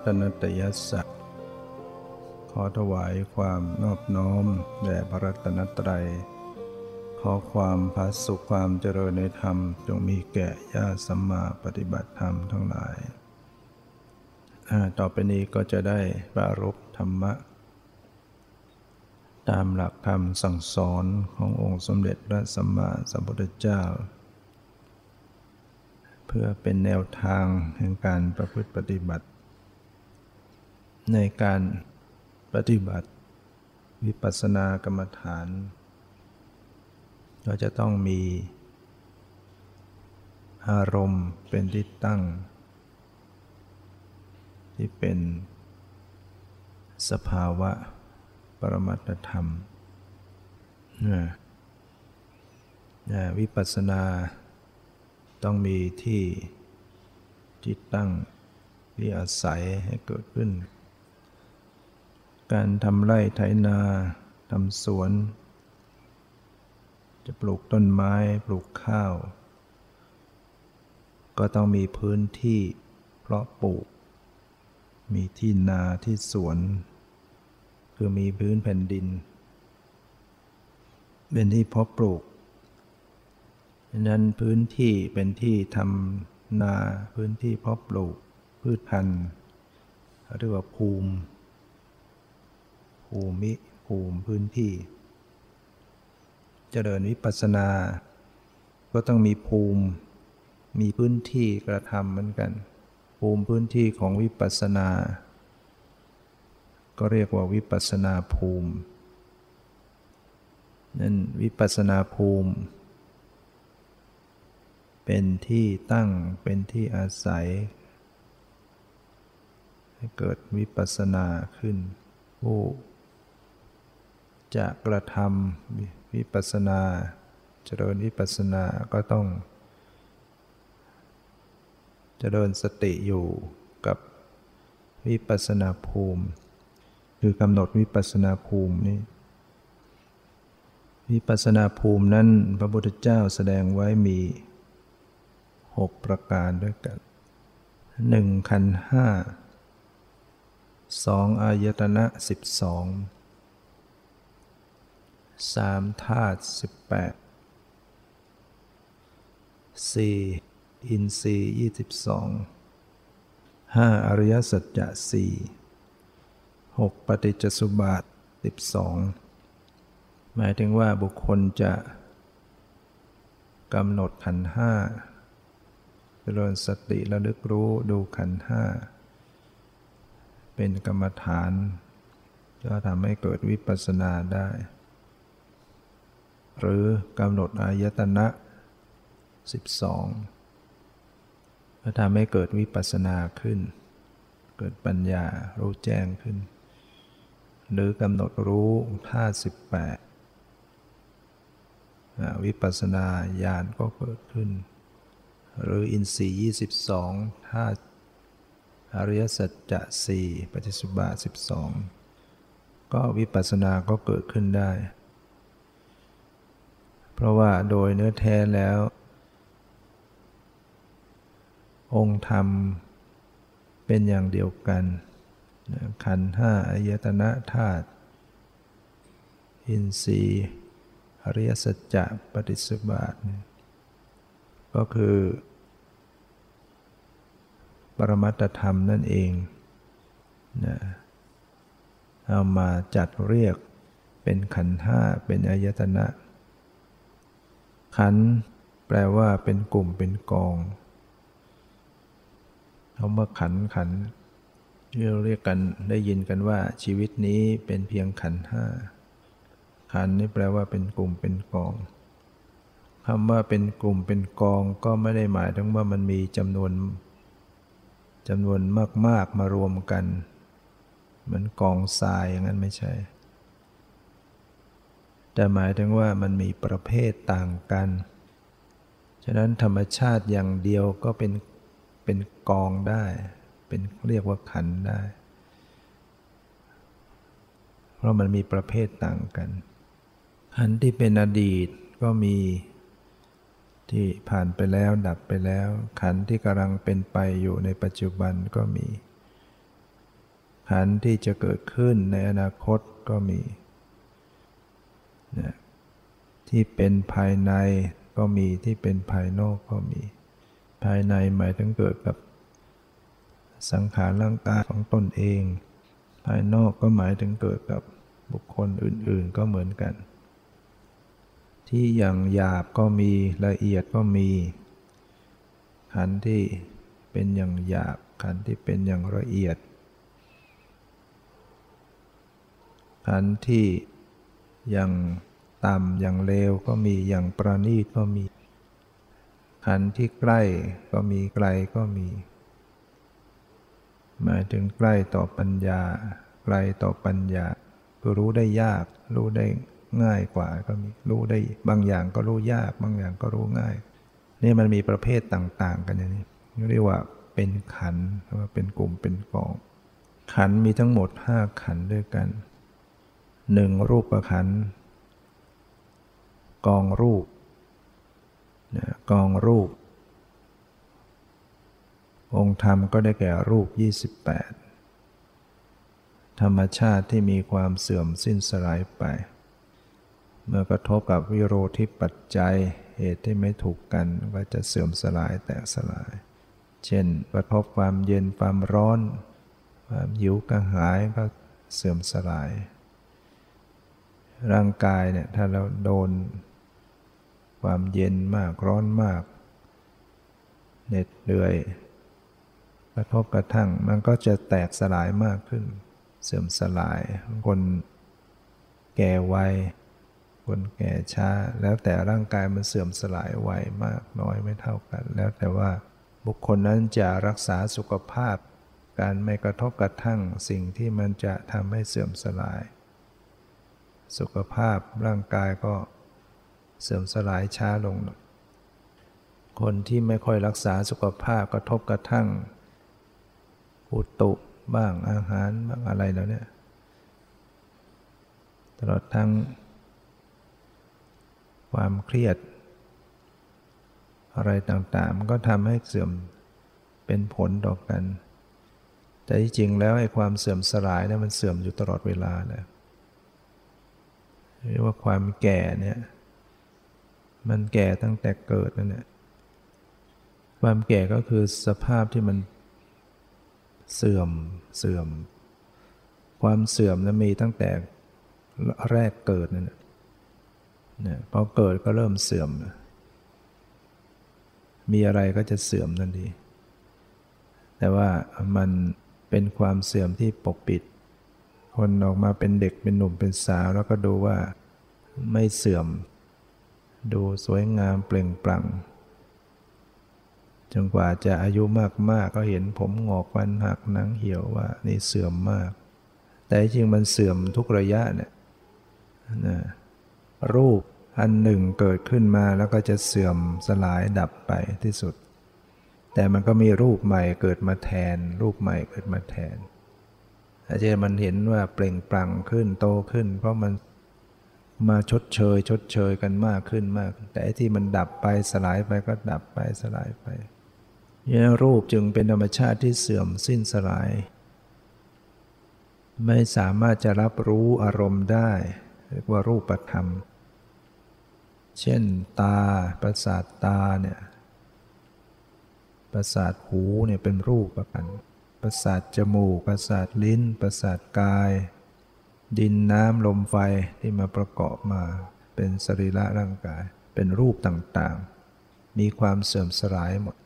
มัตนตยสสะขอถวายความนอบน้อมแด่พระรัตนตรัย ขอความพาสุขความเจริญในธรรม จงมีแก่ญาติสัมมาปฏิบัติธรรมทั้งหลาย ต่อไปนี้ก็จะได้ปรารบธรรมะ ตามหลักธรรมสั่งสอนขององค์สมเด็จพระสัมมาสัมพุทธเจ้า เพื่อเป็นแนวทางแห่งการประพฤติปฏิบัติ ในการปฏิบัติวิปัสสนากรรมฐานเราจะต้องมี อารมณ์เป็นที่ตั้ง ที่เป็นสภาวะปรมัตธรรมวิปัสสนาต้องมีที่จิตตั้งที่อาศัยให้เกิดขึ้น การทำไร่ไถนาทำสวน จะปลูกต้นไม้ปลูกข้าว ก็ต้องมีพื้นที่เพราะปลูก มีที่นาที่สวน คือมีพื้นแผ่นดิน เป็นที่เพาะปลูกดังนั้นพื้นที่เป็นที่ทำนาพื้นที่เพาะปลูกพืชพันธุ์เรียกว่าภูมิ ภูมิภูมิพื้นที่ เจริญวิปัสสนา ก็ต้องมีภูมิ มีพื้นที่กระทำเหมือนกัน ภูมิพื้นที่ของวิปัสสนา ก็เรียกว่าวิปัสสนาภูมินั่นวิปัสสนาภูมิ เป็นที่ตั้งเป็นที่อาศัย ให้เกิดวิปัสสนาขึ้นผู้ จะกระทำวิปัสนาเจริญวิปัสนาก็ต้อง เจริญสติอยู่กับวิปัสนาภูมิ คือกำหนดวิปัสนาภูมินี้วิปัสสนาภูมินั้นพระพุทธเจ้าแสดงไว้มีหกประการด้วยกันหนึ่งขันห้าสองอายตนะสิบสอง สามธาตุสิบแปดสี่อินทรีย์ยี่สิบสองห้าอริยสัจจะสี่หกปฏิจจสุบาทสิบสองหมายถึงว่าบุคคลจะกำหนดขันห้าเจริญสติระลึกรู้ดูขันห้า เป็นกรรมฐานก็ทำให้เกิดวิปัสสนาได้ หรือกำหนดอายตนะ 12 ก็ทำให้เกิดวิปัสสนาขึ้น เกิดปัญญารู้แจ้งขึ้น หรือกำหนดรู้ท่าสิบแปดวิปัสสนาญาณก็เกิดขึ้น หรืออินทรีย์ยี่สิบสองธาตุอริยสัจจะสี่ปฏิสุบาสิบสองก็วิปัสสนาก็เกิดขึ้นได้ เพราะว่าโดยเนื้อแท้แล้ว องค์ธรรมเป็นอย่างเดียวกัน ขันห้าอายตนะธาตุอินทรีย์อริยสัจจะปฏิสุบาท ก็คือ ปรมัตธรรมนั่นเองนะเอามาจัดเรียกเป็นขันห้าเป็นอายตนะ ขันแปลว่าเป็นกลุ่มเป็นกองคำว่าขันขันที่เราเรียกกันได้ยินกันว่าชีวิตนี้เป็นเพียงขันห้าขันนี่แปลว่าเป็นกลุ่มเป็นกองคำว่าเป็นกลุ่มเป็นกองก็ไม่ได้หมายถึงว่ามันมีจำนวนจำนวนมากๆมารวมกัน เหมือนกองทรายอย่างนั้นไม่ใช่ แต่หมายถึงว่ามันมีประเภทต่างกัน ฉะนั้นธรรมชาติอย่างเดียวก็เป็นเป็นกองได้ เป็นเรียกว่าขันได้ เพราะมันมีประเภทต่างกัน ขันที่เป็นอดีตก็มีที่ผ่านไปแล้วดับไปแล้ว ขันที่กำลังเป็นไปอยู่ในปัจจุบันก็มี ขันที่จะเกิดขึ้นในอนาคตก็มี นะที่เป็นภายในก็มีที่เป็นภายนอกก็มี ภายในหมายถึงเกิดกับสังขารร่างกายของตนเอง ภายนอกก็หมายถึงเกิดกับบุคคลอื่นๆก็เหมือนกัน ที่อย่างหยาบก็มีละเอียดก็มี ขันที่เป็นอย่างหยาบขันที่เป็นอย่างละเอียดขันที่ อย่างต่ำอย่างเลวก็มีอย่างประณีตก็มี ขันที่ใกล้ก็มีไกลก็มี หมายถึงใกล้ต่อปัญญา ไกลต่อปัญญาก็รู้ได้ยาก รู้ได้ง่ายกว่าก็มี รู้ได้บางอย่างก็รู้ยาก บางอย่างก็รู้ง่าย นี่มันมีประเภทต่าง ๆ กันอย่างนี้เรียกว่าเป็นขันว่าเป็นกลุ่มเป็นกอง ขันมีทั้งหมดห้าขันด้วยกัน หนึ่งรูปประขันกองรูปนะกองรูป องค์ธรรมก็ได้แก่รูป 28 ธรรมชาติที่มีความเสื่อมสิ้นสลายไป เมื่อกระทบกับวิโรธิปัจจัยเหตุที่ไม่ถูกกันก็จะเสื่อมสลายแตกสลาย เช่นกระทบความเย็นความร้อน ความหิวกระหายก็เสื่อมสลาย ร่างกายเนี่ยถ้าเราโดน ความเย็นมากร้อนมากเหน็ดเหนื่อย กระทบกระทั่งมันก็จะแตกสลายมากขึ้น เสื่อมสลายคนแก่วัยคนแก่ช้า แล้วแต่ร่างกายมันเสื่อมสลายไวมากน้อยไม่เท่ากัน แล้วแต่ว่าบุคคลนั้นจะรักษาสุขภาพ การไม่กระทบกระทั่งสิ่งที่มันจะทำให้เสื่อมสลาย สุขภาพร่างกายก็เสื่อมสลายช้าลง คนที่ไม่ค่อยรักษาสุขภาพกระทบกระทั่งอุตุบ้างอาหารบ้างอะไรแล้วเนี่ยตลอดทั้ง ความเครียด อะไรต่างๆ มันก็ทำให้เสื่อมเป็นผลต่อกัน แต่ที่จริงแล้วไอ้ความเสื่อมสลายเนี่ยมันเสื่อมอยู่ตลอดเวลาเลย เรียกว่าความแก่เนี่ย มันแก่ตั้งแต่เกิดนั่นแหละความแก่ก็คือสภาพที่มันเสื่อมเสื่อม ความเสื่อมนั้นมีตั้งแต่แรกเกิดนั่นแหละพอเกิดก็เริ่มเสื่อม มีอะไรก็จะเสื่อมทันทีแต่ว่ามันเป็นความเสื่อมที่ปกปิด คนออกมาเป็นเด็กเป็นหนุ่มเป็นสาว แล้วก็ดูว่าไม่เสื่อม ดูสวยงามเปล่งปลั่งจนกว่าจะอายุมากๆ ก็เห็นผมงอกฟันหักหนังเหี่ยวว่านี่เสื่อมมาก แต่จริงมันเสื่อมทุกระยะเนี่ยนะรูปอันหนึ่งเกิดขึ้นมาแล้วก็จะเสื่อมสลายดับไปที่สุด แต่มันก็มีรูปใหม่เกิดมาแทน รูปใหม่เกิดมาแทน อาจารย์มันเห็นว่าเปล่งปลั่งขึ้นโตขึ้น เพราะมันมาชดเชย ชดเชยกันมากขึ้นมาก แต่ที่มันดับไปสลายไปก็ดับไปสลายไปเนี่ยรูปจึงเป็นธรรมชาติที่เสื่อมสิ้นสลาย ไม่สามารถจะรับรู้อารมณ์ได้เรียกว่ารูปธรรม เช่นตา ประสาทตาเนี่ย ประสาทหูเนี่ยเป็นรูปประกัน ประสาทจมูก ประสาทลิ้น ประสาทกาย ดินน้ำลมไฟที่มาประกอบมาเป็นสรีระร่างกาย เป็นรูปต่างๆ มีความเสื่อมสลายหมด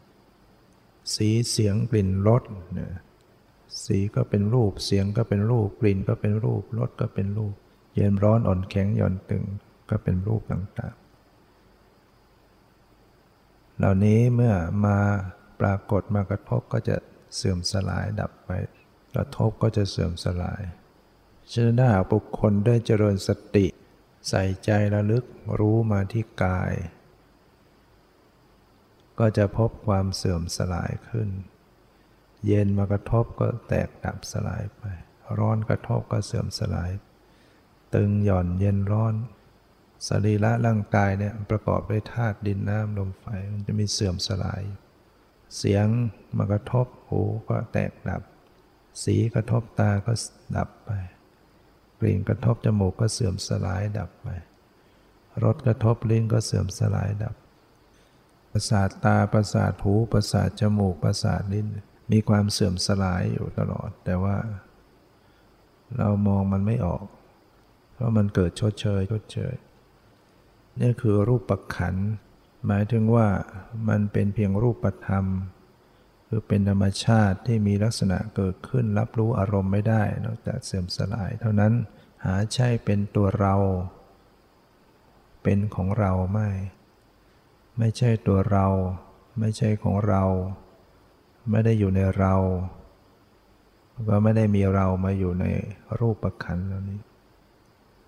สีเสียงกลิ่นรสเนี่ยสีก็เป็นรูปเสียงก็เป็นรูปกลิ่นก็เป็นรูปรสก็เป็นรูป เย็นร้อนอ่อนแข็งหย่อนตึงก็เป็นรูปต่างๆ เหล่านี้เมื่อมาปรากฏมากระทบก็จะ เสื่อมสลายดับไป กระทบก็จะเสื่อมสลาย ฉะนั้นถ้าบุคคลได้เจริญสติ ใส่ใจระลึกรู้มาที่กาย ก็จะพบความเสื่อมสลายขึ้น เย็นมากระทบก็แตกดับสลายไป ร้อนกระทบก็เสื่อมสลาย ตึงหย่อนเย็นร้อนสรีระร่างกายเนี่ยประกอบด้วยธาตุดินน้ำลมไฟมันจะมีเสื่อมสลาย เสียงมากระทบหูก็แตกดับ สีกระทบตาก็ดับไป กลิ่นกระทบจมูกก็เสื่อมสลายดับไป รสกระทบลิ้นก็เสื่อมสลายดับ ประสาทตาประสาทหูประสาทจมูกประสาทลิ้นมีความเสื่อมสลายอยู่ตลอด แต่ว่า เรามองมันไม่ออก เพราะมันเกิดชดเชยชดเชยนี่คือรูปประขัน หมายถึงว่ามันเป็นเพียงรูปธรรม คือเป็นธรรมชาติที่มีลักษณะเกิดขึ้นรับรู้อารมณ์ไม่ได้ นอกจากเสื่อมสลาย เท่านั้นหาใช่เป็นตัวเรา เป็นของเราไม่ ไม่ใช่ตัวเรา ไม่ใช่ของเรา ไม่ได้อยู่ในเราก็ไม่ได้มีเรามาอยู่ในรูปประขันเหล่านี้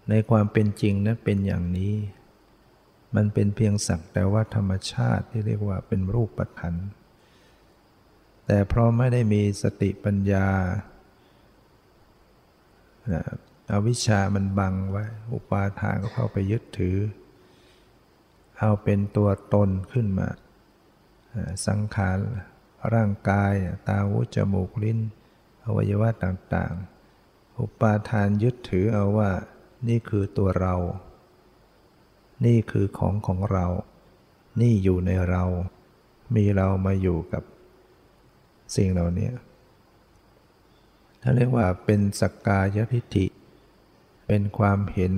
ในความเป็นจริงนะเป็นอย่างนี้ มันเป็นเพียงสักแต่ว่าธรรมชาติที่เรียกว่าเป็นรูปปัขันแต่เพราะไม่ได้มีสติปัญญาอาวิชามันบังไว้ อุปาทานก็เข้าไปยึดถือ เอาเป็นตัวตนขึ้นมา สังขารร่างกายตาหูจมูกลิ้น อวัยวะต่างๆ อุปาทานยึดถือเอาว่านี่คือตัวเรา นี่คือของของเรา นี่อยู่ในเรา มีเรามาอยู่กับสิ่งเหล่านี้ถ้าเรียกว่าเป็นสักกายทิฏฐิเป็นความเห็น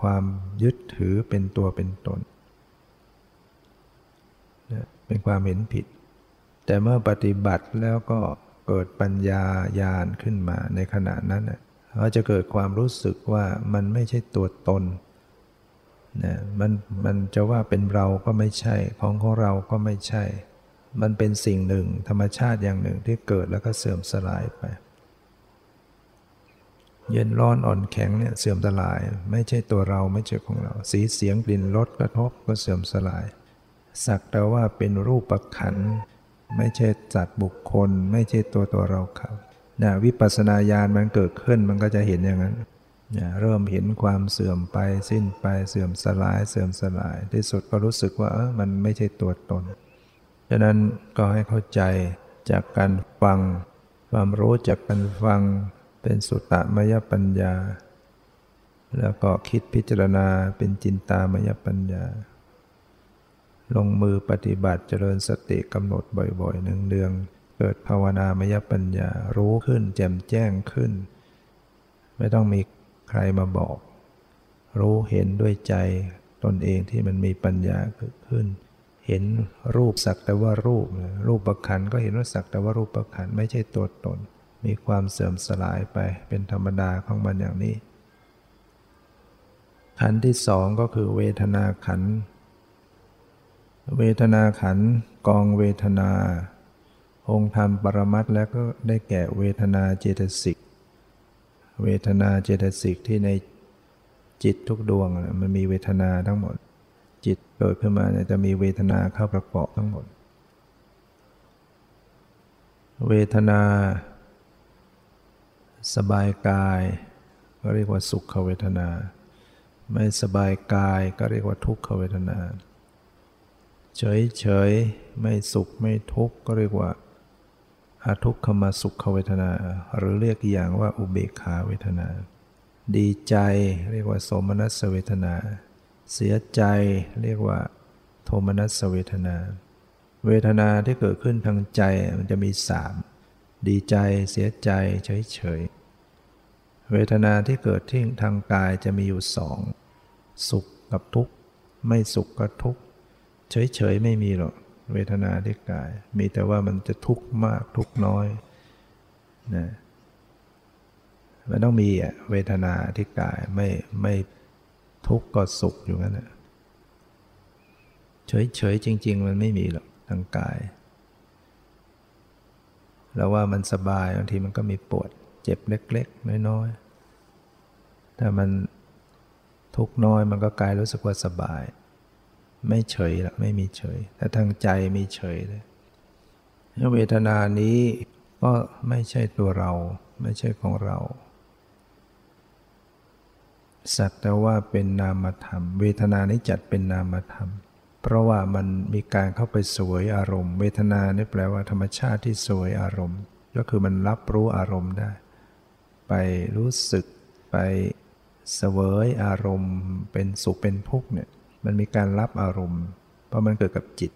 ความยึดถือเป็นตัวเป็นตน เป็นความเห็นผิด แต่เมื่อปฏิบัติแล้วก็เกิดปัญญาญาณขึ้นมาในขณะนั้น เขาจะเกิดความรู้สึกว่ามันไม่ใช่ตัวตนนะมันมันจะว่าเป็นเราก็ไม่ใช่ ของของเราก็ไม่ใช่ มันเป็นสิ่งหนึ่ง ธรรมชาติอย่างหนึ่งที่เกิดแล้วก็เสื่อมสลายไป เย็นร้อนอ่อนแข็งเนี่ยเสื่อมสลาย ไม่ใช่ตัวเราไม่ใช่ของเรา สีเสียงกลิ่นรสกระทบก็เสื่อมสลาย สักแต่ว่าเป็นรูปประขันไม่ใช่จัดบุคคล ไม่ใช่ตัวตัวเราเขา นะวิปัสสนาญาณมันเกิดขึ้นมันก็จะเห็นอย่างนั้นเริ่มเห็นความเสื่อมไปสิ้นไปเสื่อมสลายเสื่อมสลาย ที่สุดก็รู้สึกว่าเออมันไม่ใช่ตัวตน ฉะนั้นก็ให้เข้าใจจากการฟัง ความรู้จากการฟังเป็นสุตตมยปัญญา แล้วก็คิดพิจารณาเป็นจินตามยปัญญา ลงมือปฏิบัติเจริญสติกำหนดบ่อยๆหนึ่งเดือง กิดภาวนามยปัญญารู้ขึ้น แจ่มแจ้งขึ้น ไม่ต้องมีใครมาบอก รู้เห็นด้วยใจตนเองที่มันมีปัญญาเกิดขึ้น เห็นรูปสักแต่ว่ารูป รูปประคันก็เห็นว่าสักแต่ว่ารูปประคันไม่ใช่ตัวตน มีความเสื่อมสลายไปเป็นธรรมดาของมันอย่างนี้ ขันที่สองก็คือเวทนาขัน เวทนาขันกองเวทนา องค์ธรรมปรมัตแล้วก็ได้แก่เวทนาเจตสิก เวทนาเจตสิกที่ในจิตทุกดวงมันมีเวทนาทั้งหมด จิตเกิดขึ้นมาจะมีเวทนาเข้าประกอบทั้งหมด เวทนา สบายกาย ก็เรียกว่าสุขเวทนา ไม่สบายกายก็เรียกว่าทุกขเวทนาเฉยเฉยไม่สุขไม่ทุกข์ก็เรียกว่า อาทุกขมาสุขเวทนา หรือเรียกอย่างว่าอุเบกขาเวทนา ดีใจเรียกว่าโสมนัสเวทนา เสียใจเรียกว่า โทมนัสเวทนา เวทนาที่เกิดขึ้นทางใจมันจะมีสามดีใจเสียใจเฉยเฉยเวทนาที่เกิดที่ทางกายจะมีอยู่สองสุขกับทุกข์ ไม่สุขก็ทุกข์เฉยเฉยไม่มีหรอก เวทนาที่กาย มีแต่ว่ามันจะทุกข์มากทุกข์น้อยนะมันต้องมีอะเวทนาที่กายไม่ไม่ทุกข์ก็สุขอยู่งั้นนะเฉยเฉยจริง ๆ มันไม่มีหรอกทางกายแล้วว่ามันสบายบางทีมันก็มีปวดเจ็บเล็ก ๆ น้อยๆถ้ามันทุกน้อยมันก็กายรู้สึกว่าสบาย ไม่เฉยละไม่มีเฉย แต่ทางใจมีเฉยเลยเวทนานี้ก็ไม่ใช่ตัวเรา ไม่ใช่ของเรา สักแต่ว่าเป็นนามธรรม เวทนานี้จัดเป็นนามธรรม เพราะว่ามันมีการเข้าไปสวยอารมณ์ เวทนานี่แปลว่าธรรมชาติที่สวยอารมณ์ ก็คือมันรับรู้อารมณ์ได้ ไปรู้สึกไปเสวยอารมณ์ เป็นสุขเป็นทุกข์เนี่ย มันมีการรับอารมณ์ เพราะมันเกิดกับจิต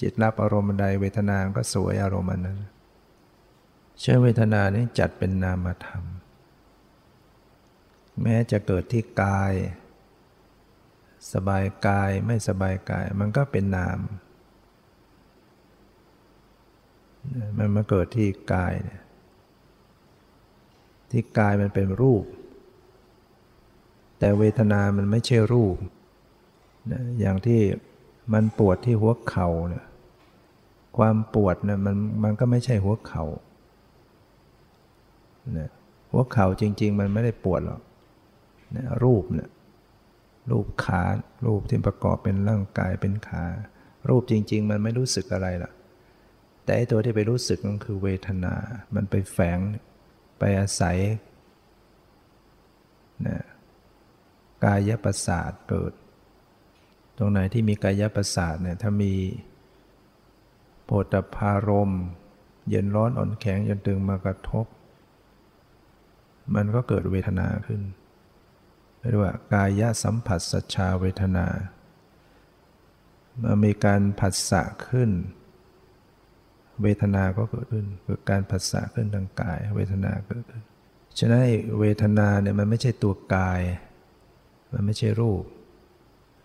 จิตรับอารมณ์ใดเวทนาก็สวยอารมณ์นั้นเชื่อเวทนานี้จัดเป็นนามธรรม แม้จะเกิดที่กาย สบายกายไม่สบายกายมันก็เป็นนาม มันมาเกิดที่กายเนี่ยที่กายมันเป็นรูป แต่เวทนามันไม่ใช่รูปอย่างที่มันปวดที่หัวเข่าเนี่ยความปวดเนี่ยมันมันก็ไม่ใช่หัวเข่านะหัวเข่าจริง ๆ มันไม่ได้ปวดหรอกนะรูปเนี่ยรูปขารูปที่ประกอบเป็นร่างกายเป็นขา รูปจริง ๆ มันไม่รู้สึกอะไรหรอกแต่ตัวที่ไปรู้สึกมันคือเวทนา มันไปแฝงไปอาศัยนะ กายประสาทเกิด ตรงไหนที่มีกายประสาทเนี่ยถ้ามีโพธพารม เย็นร้อนอ่อนแข็งจนตึงมากระทบ มันก็เกิดเวทนาขึ้นเรียกว่ากายสัมผัสสัชชาเวทนาเมื่อมีการผัสสะขึ้น เวทนาก็เกิดขึ้นคือการผัสสะขึ้นทางกาย เวทนาเกิดขึ้น ฉะนั้นเวทนาเนี่ยมันไม่ใช่ตัวกาย มันไม่ใช่รูป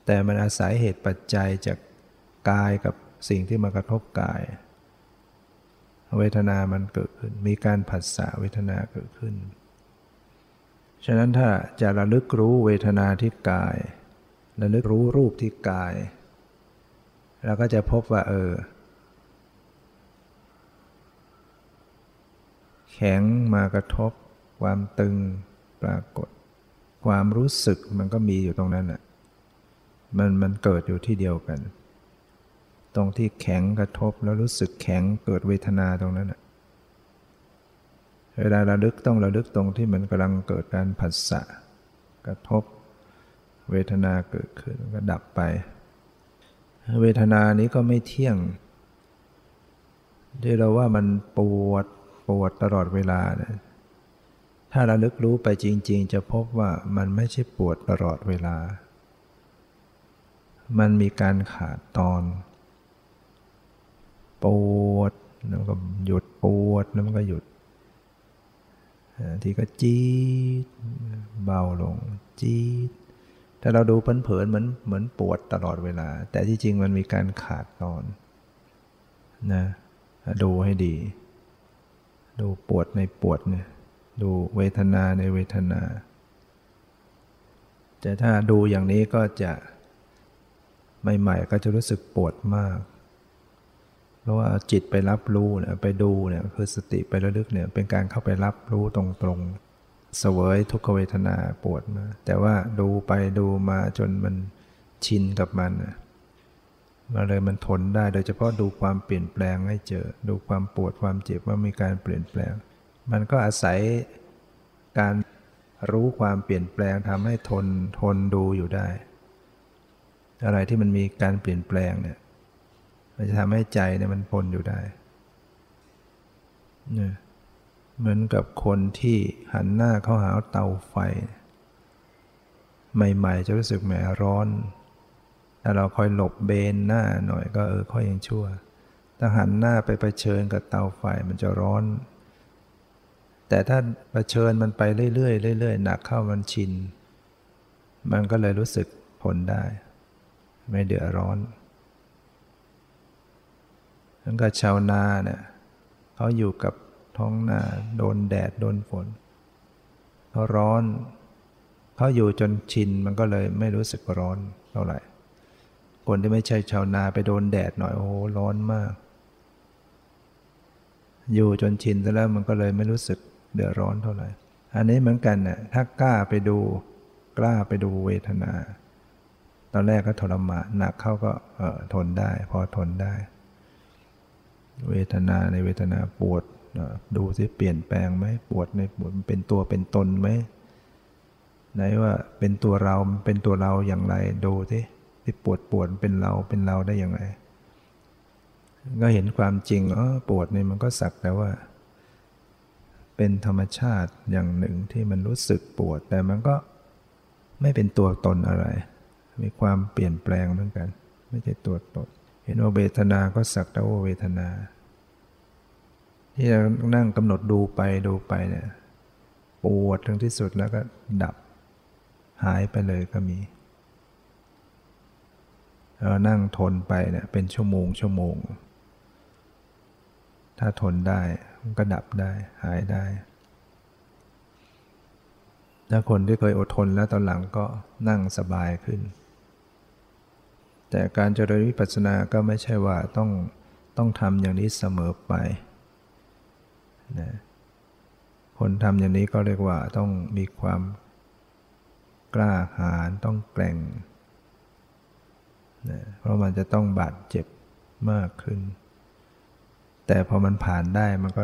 แต่มันอาศัยเหตุปัจจัยจากกายกับสิ่งที่มากระทบกาย เวทนามันเกิดขึ้น มีการผัสสะเวทนาเกิดขึ้น ฉะนั้นถ้าจะระลึกรู้เวทนาที่กาย ระลึกรู้รูปที่กาย เราก็จะพบว่าเออ แข็งมากระทบ ความตึงปรากฏ ความรู้สึกมันก็มีอยู่ตรงนั้นอะมันมันเกิดอยู่ที่เดียวกัน ตรงที่แข็งกระทบแล้วรู้สึกแข็งเกิดเวทนาตรงนั้นอะเวลาระลึกต้องระลึกตรงที่มันกำลังเกิดการผัสสะกระทบ เวทนาเกิดขึ้นก็ดับไป เวทนานี้ก็ไม่เที่ยง ที่เราว่ามันปวดปวดตลอดเวลาเนะ ถ้าเราลึกรู้ไปจริง ๆ จะพบว่ามันไม่ใช่ปวดตลอดเวลา มันมีการขาดตอน ปวดแล้วก็หยุดปวดแล้วมันก็หยุด ทีก็จี๊ดเบาลงจี๊ดถ้าเราดูเผินๆเหมือนเหมือนปวดตลอดเวลา แต่ที่จริงมันมีการขาดตอนนะดูให้ดี ดูปวดในปวดเนี่ย ดูเวทนาในเวทนา แต่ถ้าดูอย่างนี้ก็จะใหม่ๆก็จะรู้สึกปวดมาก เพราะว่าจิตไปรับรู้เนี่ยไปดูเนี่ยคือสติไประลึกเนี่ยเป็นการเข้าไปรับรู้ตรงๆ เสวยทุกขเวทนาปวดมา แต่ว่าดูไปดูมาจนมันชินกับมันมาเลยมันทนได้โดยเฉพาะดูความเปลี่ยนแปลงให้เจอ ดูความปวดความเจ็บว่ามีการเปลี่ยนแปลง มันก็อาศัยการรู้ความเปลี่ยนแปลงทำให้ทนทนดูอยู่ได้ อะไรที่มันมีการเปลี่ยนแปลงเนี่ยมันจะทำให้ใจเนี่ยมันทนอยู่ได้เนี่ยเหมือนกับคนที่หันหน้าเข้าหาเตาไฟ ใหม่ๆ จะรู้สึกแหมร้อนถ้าเราคอยหลบเบนหน้าหน่อยก็เออค่อยยังชั่วถ้าหันหน้าไปไปเชิญกับเตาไฟมันจะร้อน แต่ถ้าไปเชิญมันไปเรื่อยๆเรื่อยๆหนักเข้ามันชิน มันก็เลยรู้สึกทนได้ ไม่เดือดร้อนทั้งกับชาวนาเนี่ยเขาอยู่กับท้องนาโดนแดดโดนฝนเขาร้อนเขาอยู่จนชินมันก็เลยไม่รู้สึกร้อนเท่าไหร่คนที่ไม่ใช่ชาวนาไปโดนแดดหน่อยโอ้ร้อนมาก อยู่จนชินแล้วมันก็เลยไม่รู้สึก เดือดร้อนเท่าไหร่ อันนี้เหมือนกันน่ะถ้ากล้าไปดู กล้าไปดูเวทนา ตอนแรกก็ทรมานหนักเข้าก็ทนได้ พอทนได้ เวทนาในเวทนาปวดดูสิเปลี่ยนแปลงไหมปวดในปวดเป็นตัวเป็นตนไหมไหนว่าเป็นตัวเราเป็นตัวเราอย่างไรดูที่ที่ปวดปวดเป็นเราเป็นเราได้อย่างไร ก็เห็นความจริงอ๋อปวดนี่มันก็สักแต่ว่า เป็นธรรมชาติอย่างหนึ่งที่มันรู้สึกปวด แต่มันก็ไม่เป็นตัวตนอะไร มีความเปลี่ยนแปลงเหมือนกัน ไม่ใช่ตัวตน เห็นว่าเวทนาก็สักแต่ว่าเวทนา ที่เรานั่งกำหนดดูไปดูไปเนี่ยปวดถึงที่สุดแล้วก็ดับหายไปเลยก็มีเรานั่งทนไปเนี่ยเป็นชั่วโมงชั่วโมง ถ้าทนได้มันก็ดับได้หายได้ ถ้าคนที่เคยอดทนแล้วตอนหลังก็นั่งสบายขึ้น แต่การเจริญวิปัสสนาก็ไม่ใช่ว่าต้องต้องทำอย่างนี้เสมอไปนะคนทำอย่างนี้ก็เรียกว่าต้องมีความกล้าหาญต้องแกร่งนะเพราะมันจะต้องบาดเจ็บมากขึ้น แต่พอมันผ่านได้มันก็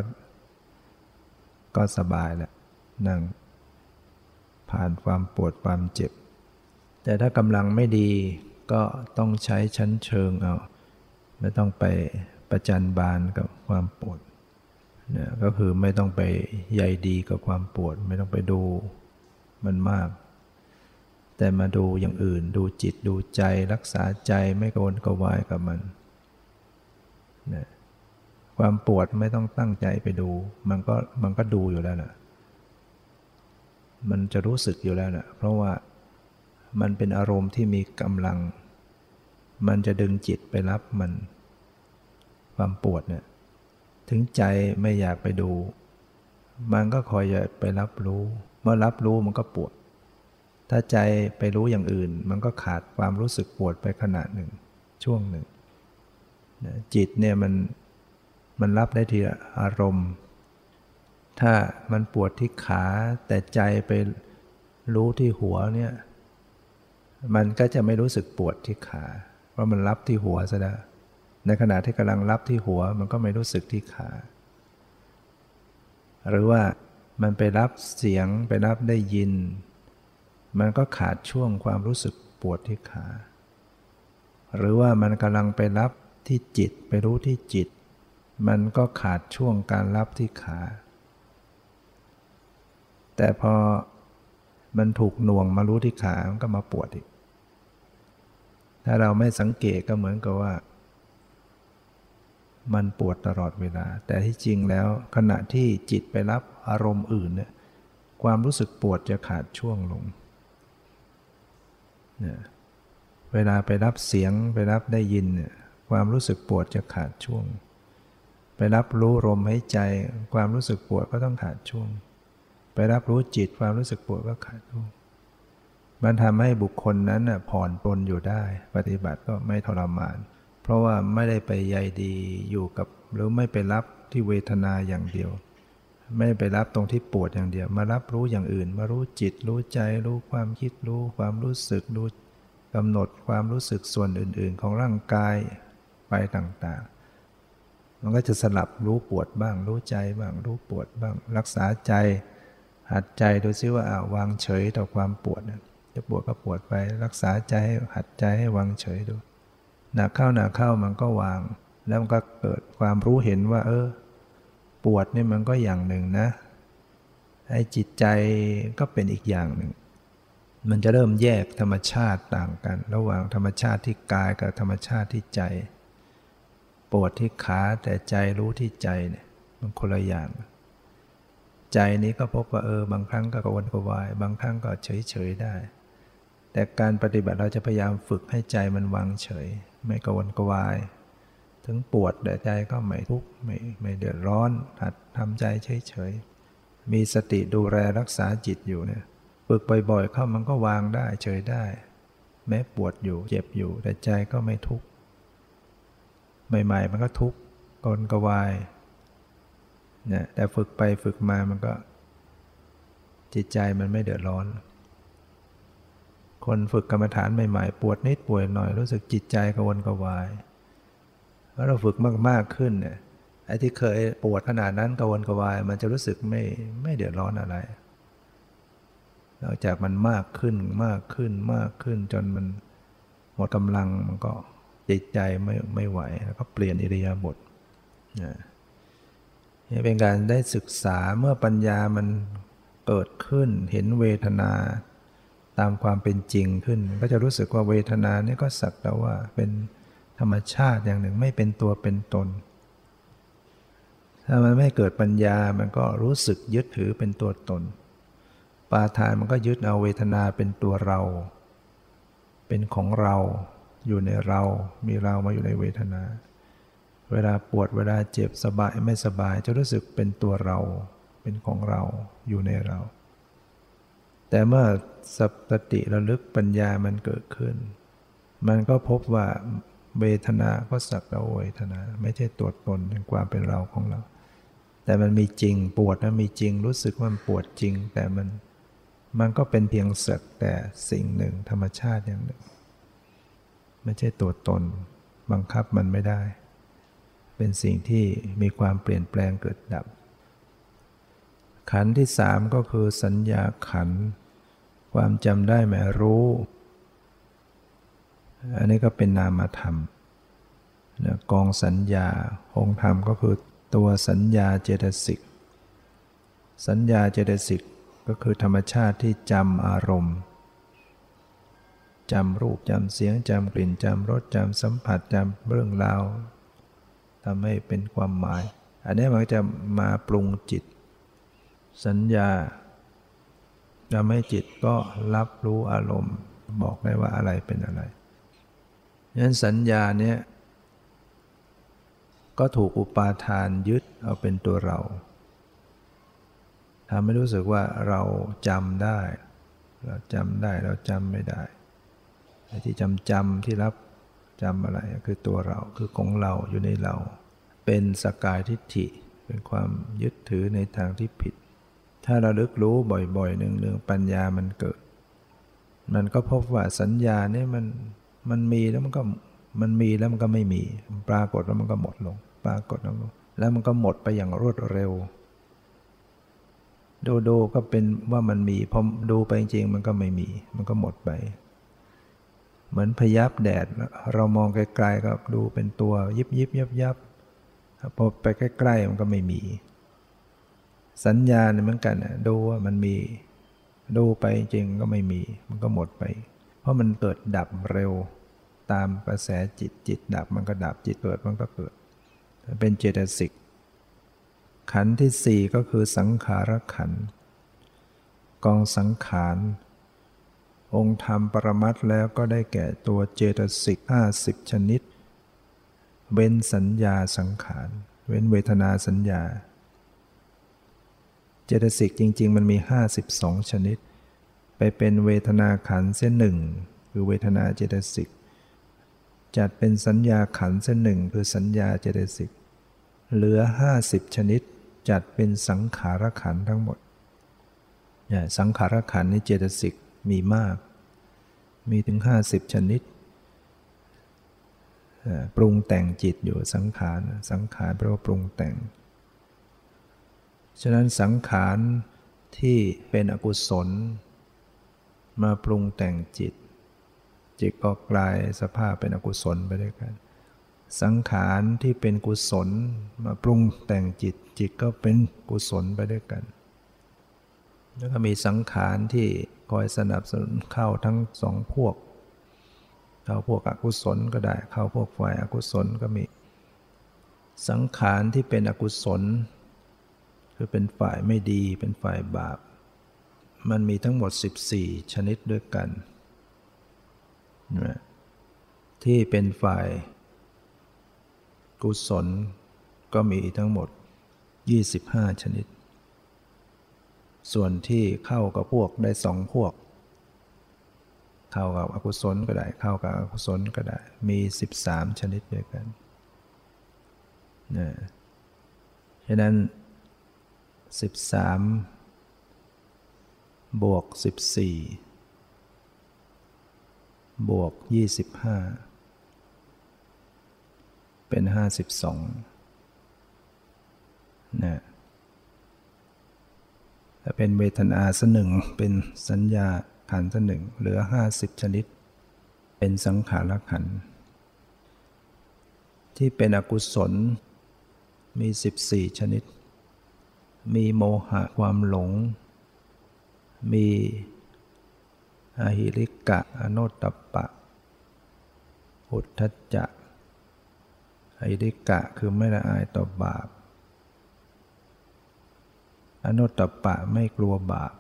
ก็สบายแหละนั่ง ผ่านความปวดความเจ็บ แต่ถ้ากำลังไม่ดีก็ต้องใช้ชั้นเชิงเอา ไม่ต้องไปประจันบานกับความปวดนะก็คือไม่ต้องไปใยดีกับความปวด ไม่ต้องไปดูมันมาก แต่มาดูอย่างอื่น ดูจิตดูใจรักษาใจไม่กวนกวายกับมันนะ ความปวดไม่ต้องตั้งใจไปดู มันก็มันก็ดูอยู่แล้วนะมันจะรู้สึกอยู่แล้วนะเพราะว่ามันเป็นอารมณ์ที่มีกำลัง มันจะดึงจิตไปรับมัน ความปวดเนี่ยถึงใจไม่อยากไปดู มันก็คอยจะไปรับรู้ เมื่อรับรู้มันก็ปวด ถ้าใจไปรู้อย่างอื่น มันก็ขาดความรู้สึกปวดไปขณะหนึ่ง ช่วงหนึ่งจิตเนี่ยมัน มันรับได้ทีละอารมณ์ ถ้ามันปวดที่ขาแต่ใจไปรู้ที่หัวเนี่ย มันก็จะไม่รู้สึกปวดที่ขาเพราะมันรับที่หัวซะแล้วในขณะที่กำลังรับที่หัวมันก็ไม่รู้สึกที่ขา หรือว่ามันไปรับเสียงไปรับได้ยิน มันก็ขาดช่วงความรู้สึกปวดที่ขา หรือว่ามันกำลังไปรับที่จิตไปรู้ที่จิต มันก็ขาดช่วงการรับที่ขา แต่พอมันถูกหน่วงมารู้ที่ขา มันก็มาปวดอีก ถ้าเราไม่สังเกตก็เหมือนกับว่า มันปวดตลอดเวลา แต่ที่จริงแล้วขณะที่จิตไปรับอารมณ์อื่นเนี่ย ความรู้สึกปวดจะขาดช่วงลงเนี่ยเวลาไปรับเสียงไปรับได้ยินเนี่ยความรู้สึกปวดจะขาดช่วง ไปรับรู้ลมหายใจ ความรู้สึกปวดก็ต้องขาดช่วง ไปรับรู้จิตความรู้สึกปวดก็ขาดช่วงมันทำให้บุคคลนั้นผ่อนปลนอยู่ได้ ปฏิบัติก็ไม่ทรมาน เพราะว่าไม่ได้ไปใยดีอยู่กับ หรือไม่ไปรับที่เวทนาอย่างเดียว ไม่ไปรับตรงที่ปวดอย่างเดียว มารับรู้อย่างอื่น มารู้จิต รู้ใจ รู้ความคิดรู้ ความรู้สึกรู้กำหนดความรู้สึกส่วนอื่น ๆ ของร่างกายไปต่าง ๆ มันก็จะสลับรู้ปวดบ้าง รู้ใจบ้างรู้ปวดบ้าง รักษาใจ หัดใจดูซิว่าอาวางเฉยต่อความปวดจะปวดก็ปวดไป รักษาใจหัดใจให้วางเฉยดูหนักเข้าหนักเข้ามันก็วาง แล้วมันก็เกิดความรู้เห็นว่า เออ ปวดนี่มันก็อย่างหนึ่งนะไอ้จิตใจก็เป็นอีกอย่างหนึ่ง มันจะเริ่มแยกธรรมชาติต่างกัน ระหว่างธรรมชาติที่กายกับธรรมชาติที่ใจ ปวดที่ขาแต่ใจรู้ที่ใจเนี่ยมันคนละอย่าง ใจนี้ก็พบว่าเออบางครั้งก็กวนกวาย บางครั้งก็เฉยเฉยได้ แต่การปฏิบัติเราจะพยายามฝึกให้ใจมันวางเฉย ไม่กวนกวาย ถึงปวดแต่ใจก็ไม่ทุกข์ไม่ไม่เดือดร้อนหัดทำใจเฉยๆมีสติดูแลรักษาจิตอยู่เนี่ยฝึกบ่อยๆเข้ามันก็วางได้เฉยได้ แม้ปวดอยู่เจ็บอยู่แต่ใจก็ไม่ทุกข์ ใหม่ ๆ มันก็ทุกข์กลกวายเนี่ยแต่ฝึกไปฝึกมามันก็ จิตใจมันไม่เดือดร้อน คนฝึกกรรมฐานใหม่ ๆ ปวดนิดปวดหน่อยรู้สึกจิตใจกวนกวายเมื่อเราฝึกมากๆขึ้นเนี่ยไอ้ที่เคยปวดขนาดนั้นกวนกวาย มันจะรู้สึกไม่ไม่เดือดร้อนอะไรหลังจากมันมากขึ้นมากขึ้นมากขึ้นจนมันหมดกำลังมันก็ จิตใจไม่ไม่ไหวแล้วก็เปลี่ยนอิริยาบถนี่เป็นการได้ศึกษาเมื่อปัญญามันเกิดขึ้นเห็นเวทนาตามความเป็นจริงขึ้น ก็จะรู้สึกว่าเวทนานี่ก็สักแต่ว่าเป็นธรรมชาติอย่างหนึ่งไม่เป็นตัวเป็นตน ถ้ามันไม่เกิดปัญญามันก็รู้สึกยึดถือเป็นตัวตน ปาทานมันก็ยึดเอาเวทนาเป็นตัวเรา เป็นของเรา อยู่ในเรา มีเรามาอยู่ในเวทนา เวลาปวดเวลาเจ็บสบายไม่สบายจะรู้สึกเป็นตัวเรา เป็นของเราอยู่ในเรา แต่เมื่อสติระลึกปัญญามันเกิดขึ้น มันก็พบว่าเวทนาก็สักแต่เวทนา ไม่ใช่ตัวตนเป็นความเป็นเราของเรา แต่มันมีจริงปวดนะมีจริงรู้สึกว่ามันปวดจริง แต่มันมันก็เป็นเพียงสักแต่สิ่งหนึ่งธรรมชาติอย่างหนึ่ง ไม่ใช่ตัวตน บังคับมันไม่ได้ เป็นสิ่งที่มีความเปลี่ยนแปลงเกิดดับ ขันที่สามก็คือสัญญาขัน ความจำได้หมายรู้ อันนี้ก็เป็นนามธรรมนะกองสัญญาองค์ธรรมก็คือตัวสัญญาเจตสิก สัญญาเจตสิกก็คือธรรมชาติที่จำอารมณ์ จำรูปจำเสียงจำกลิ่นจำรสจำสัมผัสจำเรื่องราวทำให้เป็นความหมาย อันนี้มันจะมาปรุงจิต สัญญาทำให้จิตก็รับรู้อารมณ์ บอกได้ว่าอะไรเป็นอะไรนั้นสัญญาเนี้ยก็ถูกอุปาทานยึดเอาเป็นตัวเราทำให้รู้สึกว่าเราจำได้ เราจำได้เราจำไม่ได้ ที่จำจำที่รับจำอะไรคือตัวเราคือของเราอยู่ในเรา เป็นสกายทิฏฐิเป็นความยึดถือในทางที่ผิด ถ้าเราลึกรู้บ่อยๆหนึ่งเรื่องปัญญามันเกิด มันก็พบว่าสัญญาเนี่ยมันมันมีแล้วมันก็มันมีแล้วมันก็ไม่มี ปรากฏแล้วมันก็หมดลง ปรากฏแล้วแล้วมันก็หมดไปอย่างรวดเร็ว ดูดูก็เป็นว่ามันมีพอดูไปจริงมันก็ไม่มี มันก็หมดไป เหมือนพยับแดด เรามองไกลๆก็ดูเป็นตัวยิบยิบยับยับพอไปใกล้ๆมันก็ไม่มี สัญญาเหมือนกันดูว่ามันมี ดูไปจริงก็ไม่มี มันก็หมดไป เพราะมันเกิดดับเร็ว ตามกระแสจิตจิตดับมันก็ดับจิตเกิดมันก็เกิด เป็นเจตสิกขันที่สี่ก็คือสังขารขันกองสังขาร องค์ธรรมปรมัตแล้วก็ได้แก่ตัวเจตสิกห้าสิบชนิด เว้นสัญญาสังขาร เว้นเวทนาสัญญา เจตสิกจริง ๆ มันมี 52 ชนิด ไปเป็นเวทนาขันเส้นหนึ่งคือเวทนาเจตสิกจัดเป็นสัญญาขันเส้นหนึ่งคือสัญญาเจตสิกเหลือ 50 ชนิดจัดเป็นสังขารขันทั้งหมด สังขารขันนี่เจตสิก มีมาก มีถึงห้าสิบชนิด ปรุงแต่งจิตอยู่สังขาร สังขารแปลว่าปรุงแต่ง ฉะนั้นสังขารที่เป็นอกุศล มาปรุงแต่งจิต จิตก็กลายสภาพเป็นอกุศลไปด้วยกัน สังขารที่เป็นกุศล มาปรุงแต่งจิต จิตก็เป็นกุศลไปด้วยกัน แล้วก็มีสังขารที่คอยสนับสนุนเข้าทั้งสองพวก เข้าพวกอกุศลก็ได้ เข้าพวกฝ่ายอกุศลก็มี สังขารที่เป็นอกุศล คือเป็นฝ่ายไม่ดี เป็นฝ่ายบาป มันมีทั้งหมด 14 ชนิดด้วยกัน ที่เป็นฝ่ายกุศลก็มีทั้งหมด 25 ชนิด ส่วนที่เข้ากับพวกได้สองพวก เข้ากับอกุศลก็ได้ เข้ากับอกุศลก็ได้ มี 13 ชนิดด้วยกันนะฉะนั้น 13 บวก 14 บวก 25 เป็น 52นะ เป็นเวทนาสหนึ่ง เป็นสัญญาขันสหนึ่ง เหลือห้าสิบชนิด เป็นสังขารขัน ที่เป็นอกุศล มีสิบสี่ชนิด มีโมหะความหลง มีอหิริกะ อโนตตปะ อุทธจักอหิริกะคือไม่ละอายต่อบาป อนุตตปะไม่กลัวบาป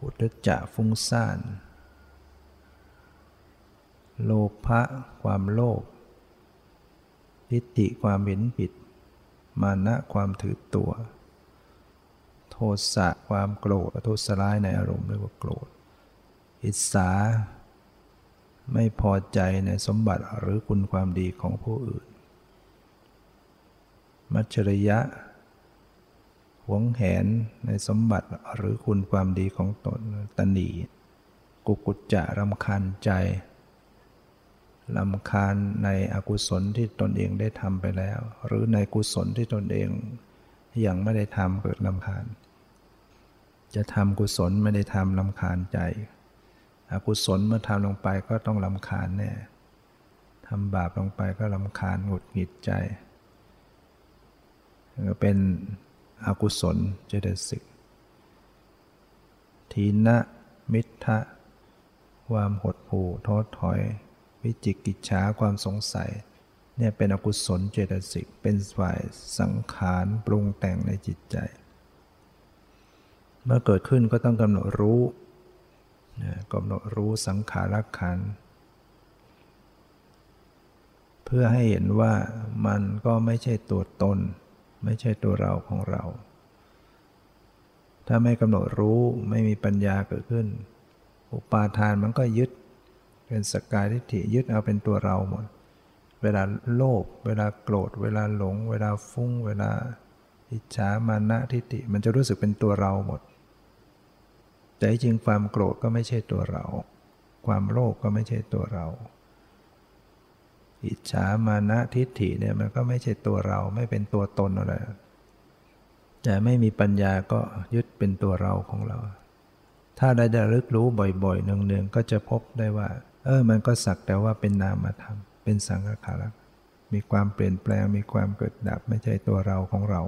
อุทจจะฟุ้งซ่าน โลภะความโลภ ทิฏฐิความเห็นผิด มานะความถือตัว โทสะความโกรธโทสร้ายในอารมณ์เรียกว่าโกรธ อิสา ไม่พอใจในสมบัติหรือคุณความดีของผู้อื่น มัจฉริยะ วงแหนในสมบัติหรือคุณความดีของตนตนีกุกุจจะรำคาญใจรำคาญในอกุศลที่ตนเองได้ทำไปแล้ว หรือในกุศลที่ตนเองยังไม่ได้ทำเกิดรำคาญ จะทำกุศลไม่ได้ทำรำคาญใจ อกุศลเมื่อทำลงไปก็ต้องรำคาญแน่ทำบาปลงไปก็รำคาญหงุดหงิดใจ เป็น อกุศลเจตสิก ทีนะมิทะความหดหู่ท้อถอย วิจิกิจฉาความสงสัยเนี่ยเป็นอกุศลเจตสิก เป็นฝ่ายสังขารปรุงแต่งในจิตใจ เมื่อเกิดขึ้นก็ต้องกำหนดรู้กำหนดรู้สังขารขันเพื่อให้เห็นว่ามันก็ไม่ใช่ตัวตน ไม่ใช่ตัวเราของเรา ถ้าไม่กำหนดรู้ไม่มีปัญญาเกิดขึ้น อุปาทานมันก็ยึด เป็นสกายทิฏฐิยึดเอาเป็นตัวเราหมด เวลาโลภเวลาโกรธ เวลาหลง เวลาฟุ้ง เวลาอิจฉามานะทิฏฐิมันจะรู้สึกเป็นตัวเราหมด แต่จริงความโกรธก็ไม่ใช่ตัวเรา ความโลภก็ไม่ใช่ตัวเรา อิจฉามานะทิฏฐิเนี่ยมันก็ไม่ใช่ตัวเราไม่เป็นตัวตนอะไรแต่ไม่มีปัญญาก็ยึดเป็นตัวเราของเรา ถ้าได้ระลึกรู้บ่อยๆเนืองๆก็จะพบได้ว่า เออมันก็สักแต่ว่าเป็นนามธรรมเป็นสังขารมีความเปลี่ยนแปลงมีความเกิดดับไม่ใช่ตัวเราของเรา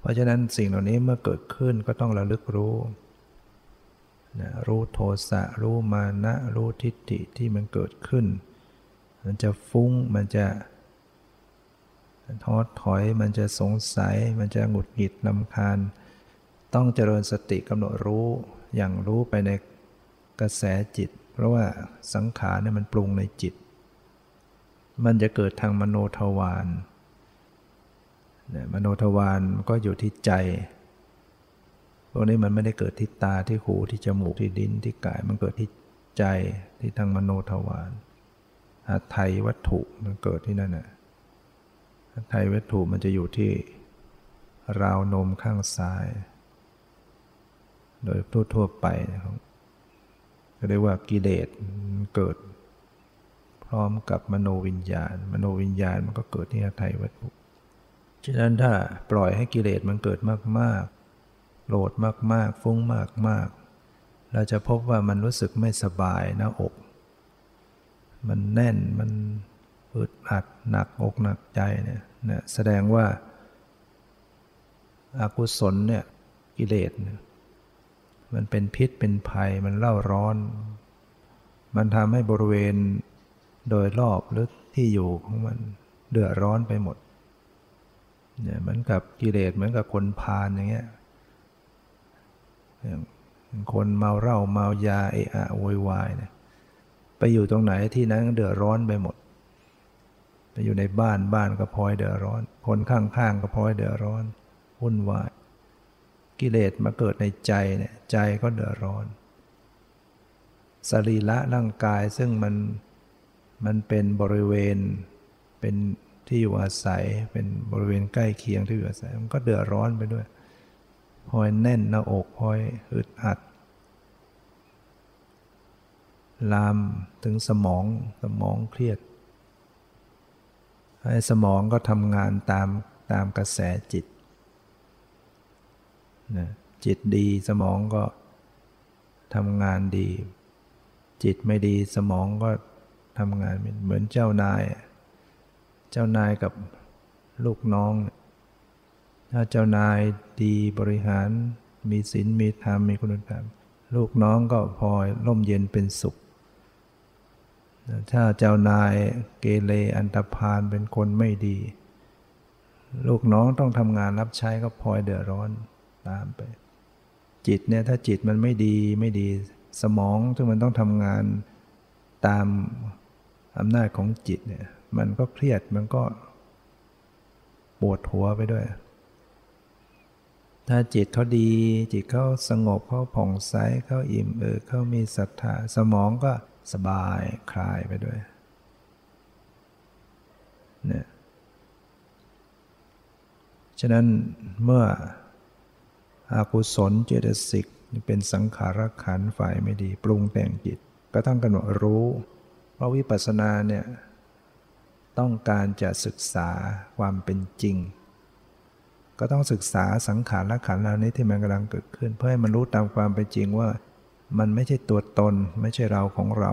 เพราะฉะนั้นสิ่งเหล่านี้เมื่อเกิดขึ้นก็ต้องระลึกรู้ นะรู้โทสะรู้มานะรู้ทิฏฐิที่มันเกิดขึ้น มันจะฟุ้งมันจะท้อถอยมันจะสงสัย มันจะหงุดหงิดลำคาญ ต้องเจริญสติกำหนดรู้อย่างรู้ไปในกระแสจิต เพราะว่าสังขารเนี่ยมันปรุงในจิต มันจะเกิดทางมโนทวารมโนทวารก็อยู่ที่ใจ วกนี้มันไม่ได้เกิดที่ตาที่หูที่จมูกที่ดินที่กายมันเกิดที่ใจที่ทางมโนทวารอาไทยวัตถุมันเกิดที่นั่นน่ะอาไทยวัตถุมันจะอยู่ที่ราวนมข้างซ้าย โดยทั่วๆไปนะครับก็เรียกว่ากิเลสเกิด พร้อมกับมโนวิญญาณ มโนวิญญาณมันก็เกิดที่อาไทยวัตถุ ฉะนั้นถ้าปล่อยให้กิเลสมันเกิดมาก โกรธมากๆ ฟุ้งมากๆ เราจะพบว่ามันรู้สึกไม่สบายหน้าอก มันแน่นมันอึดอัดหนักอกหนักใจเนี่ยนะแสดงว่าอากุศลเนี่ยกิเลสมันเป็นพิษเป็นภัยมันเล่าร้อน มันทำให้บริเวณโดยรอบหรือที่อยู่ของมันเดือดร้อนไปหมดเนี่ยเหมือนกับกิเลสเหมือนกับคนพาลอย่างเงี้ย คนเมาเหล้าเมายาเอะอะโวยวายเนี่ยไปอยู่ตรงไหนที่นั้นเดือดร้อนไปหมด ไปอยู่ในบ้านบ้านก็พลอยเดือดร้อน คนข้างๆก็พลอยเดือดร้อนวุ่นวาย กิเลสมาเกิดในใจเนี่ยใจก็เดือดร้อน สรีระร่างกายซึ่งมันมันเป็นบริเวณเป็นที่อยู่อาศัยเป็นบริเวณใกล้เคียงที่อยู่อาศัยมันก็เดือดร้อนไปด้วย พลอยแน่นหน้าอกพลอยอึดอัด ลามถึงสมองสมองเครียดให้สมองก็ทำงานตามตามกระแสจิตนะจิตดีสมองก็ทำงานดี จิตไม่ดีสมองก็ทำงานเหมือนเจ้านาย เจ้านายกับลูกน้อง ถ้าเจ้านายดีบริหาร มีศีลมีธรรมมีคุณธรรม ลูกน้องก็พลอยร่มเย็นเป็นสุข ถ้าเจ้านายเกเรอันตรพานเป็นคนไม่ดี ลูกน้องต้องทำงานรับใช้ก็พลอยเดือดร้อนตามไป จิตเนี่ยถ้าจิตมันไม่ดีไม่ดีสมองซึ่งมันต้องทำงานตามอำนาจของจิตเนี่ย มันก็เครียดมันก็ปวดหัวไปด้วย ถ้าจิตเขาดี จิตเขาสงบเขาผ่องใสเขาอิ่มเออเขามีศรัทธาสมองก็สบายคลายไปด้วยเนี่ยฉะนั้นเมื่ออากุศลเจตสิกเป็นสังขารขันฝ่ายไม่ดี ปรุงแต่งจิต ก็ต้องกำหนดรู้ เพราะวิปัสสนาเนี่ยต้องการจะศึกษาความเป็นจริง ก็ต้องศึกษาสังขารและขันธ์เหล่านี้ที่มันกำลังเกิดขึ้น เพื่อให้มันรู้ตามความเป็นจริงว่า มันไม่ใช่ตัวตน ไม่ใช่เราของเรา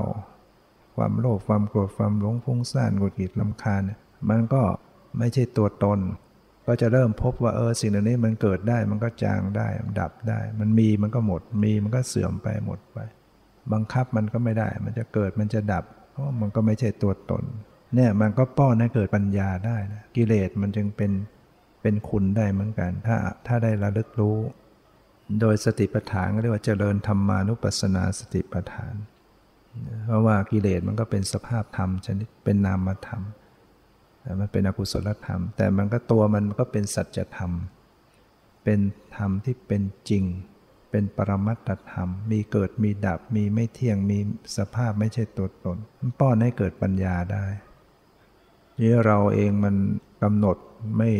ความโลภความโกรธความหลงฟุ้งซ่านกุดกิดลำคาญ มันก็ไม่ใช่ตัวตน ก็จะเริ่มพบว่าเออสิ่งเหล่านี้มันเกิดได้ มันก็จางได้มันดับได้ มันมีมันก็หมด มีมันก็เสื่อมไปหมดไป บังคับมันก็ไม่ได้ มันจะเกิดมันจะดับ เพราะมันก็ไม่ใช่ตัวตนเนี่ยมันก็ป้อนให้เกิดปัญญาได้นะกิเลสมันจึงเป็น เป็นคุณได้เหมือนกัน ถ้าถ้าได้ระลึกรู้ โดยสติปัฏฐานก็เรียกว่าเจริญธรรมานุปัสสนาสติปัฏฐาน เพราะว่ากิเลสมันก็เป็นสภาพธรรมชนิดเป็นนามธรรมมันเป็นอกุศลธรรม แต่มันก็ตัวมันก็เป็นสัจธรรม เป็นธรรมที่เป็นจริง เป็นปรมัตถธรรม มีเกิดมีดับมีไม่เที่ยงมีสภาพไม่ใช่ตัวตนมันป้อนให้เกิดปัญญาได้นี่เราเองมัน กำหนดไม่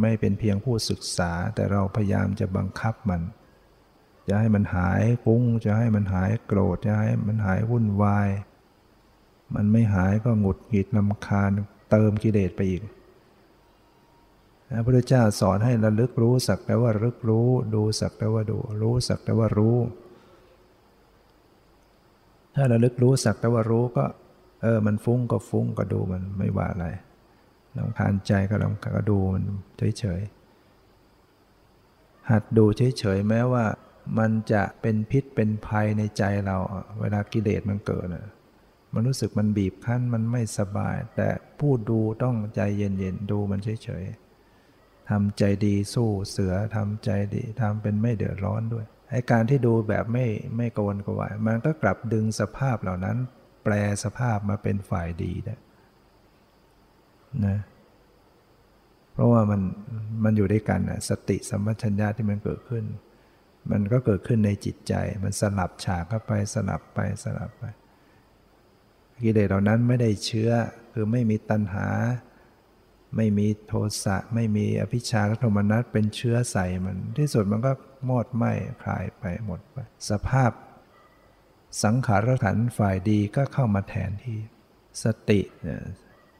ไม่เป็นเพียงผู้ศึกษา แต่เราพยายามจะบังคับมัน จะให้มันหายปุ้ง จะให้มันหายโกรธ จะให้มันหายวุ่นวาย มันไม่หายก็หงุดหงิดลำคาญเติมกิเลสไปอีกพระพุทธเจ้าสอนให้ระลึกรู้สักแต่ว่ารึกรู้ ดูสักแต่ว่าดู รู้สักแต่ว่ารู้ ถ้าระลึกรู้สักแต่ว่ารู้ก็ เออ มันฟุ้งก็ฟุ้งก็ดูมันไม่ว่าอะไร ลำคาญใจก็ลำคาญก็ดูมันเฉยๆหัดดูเฉยๆแม้ว่ามันจะเป็นพิษเป็นภัยในใจเรา เวลากิเลสมันเกิดมันรู้สึกมันบีบคั้นมันไม่สบาย แต่ผู้ดูต้องใจเย็นๆดูมันเฉยๆทำใจดีสู้เสือทำใจดีทำเป็นไม่เดือดร้อนด้วยไอการที่ดูแบบไม่ไม่กวนกวาย มันก็กลับดึงสภาพเหล่านั้น แปลสภาพมาเป็นฝ่ายดีได้ นะเพราะว่ามันมันอยู่ด้วยกันนะสติสัมปชัญญะที่มันเกิดขึ้น มันก็เกิดขึ้นในจิตใจ มันสลับฉากเข้าไปสลับไปสลับไปกิเลสเหล่านั้นไม่ได้เชื้อคือไม่มีตัณหา ไม่มีโทสะ ไม่มีอภิชาและโทมนัสเป็นเชื้อใส่มันที่สุดมันก็มอดไหม้คลายไปหมดไปสภาพสังขารขันฝ่ายดีก็เข้ามาแทนที่สติ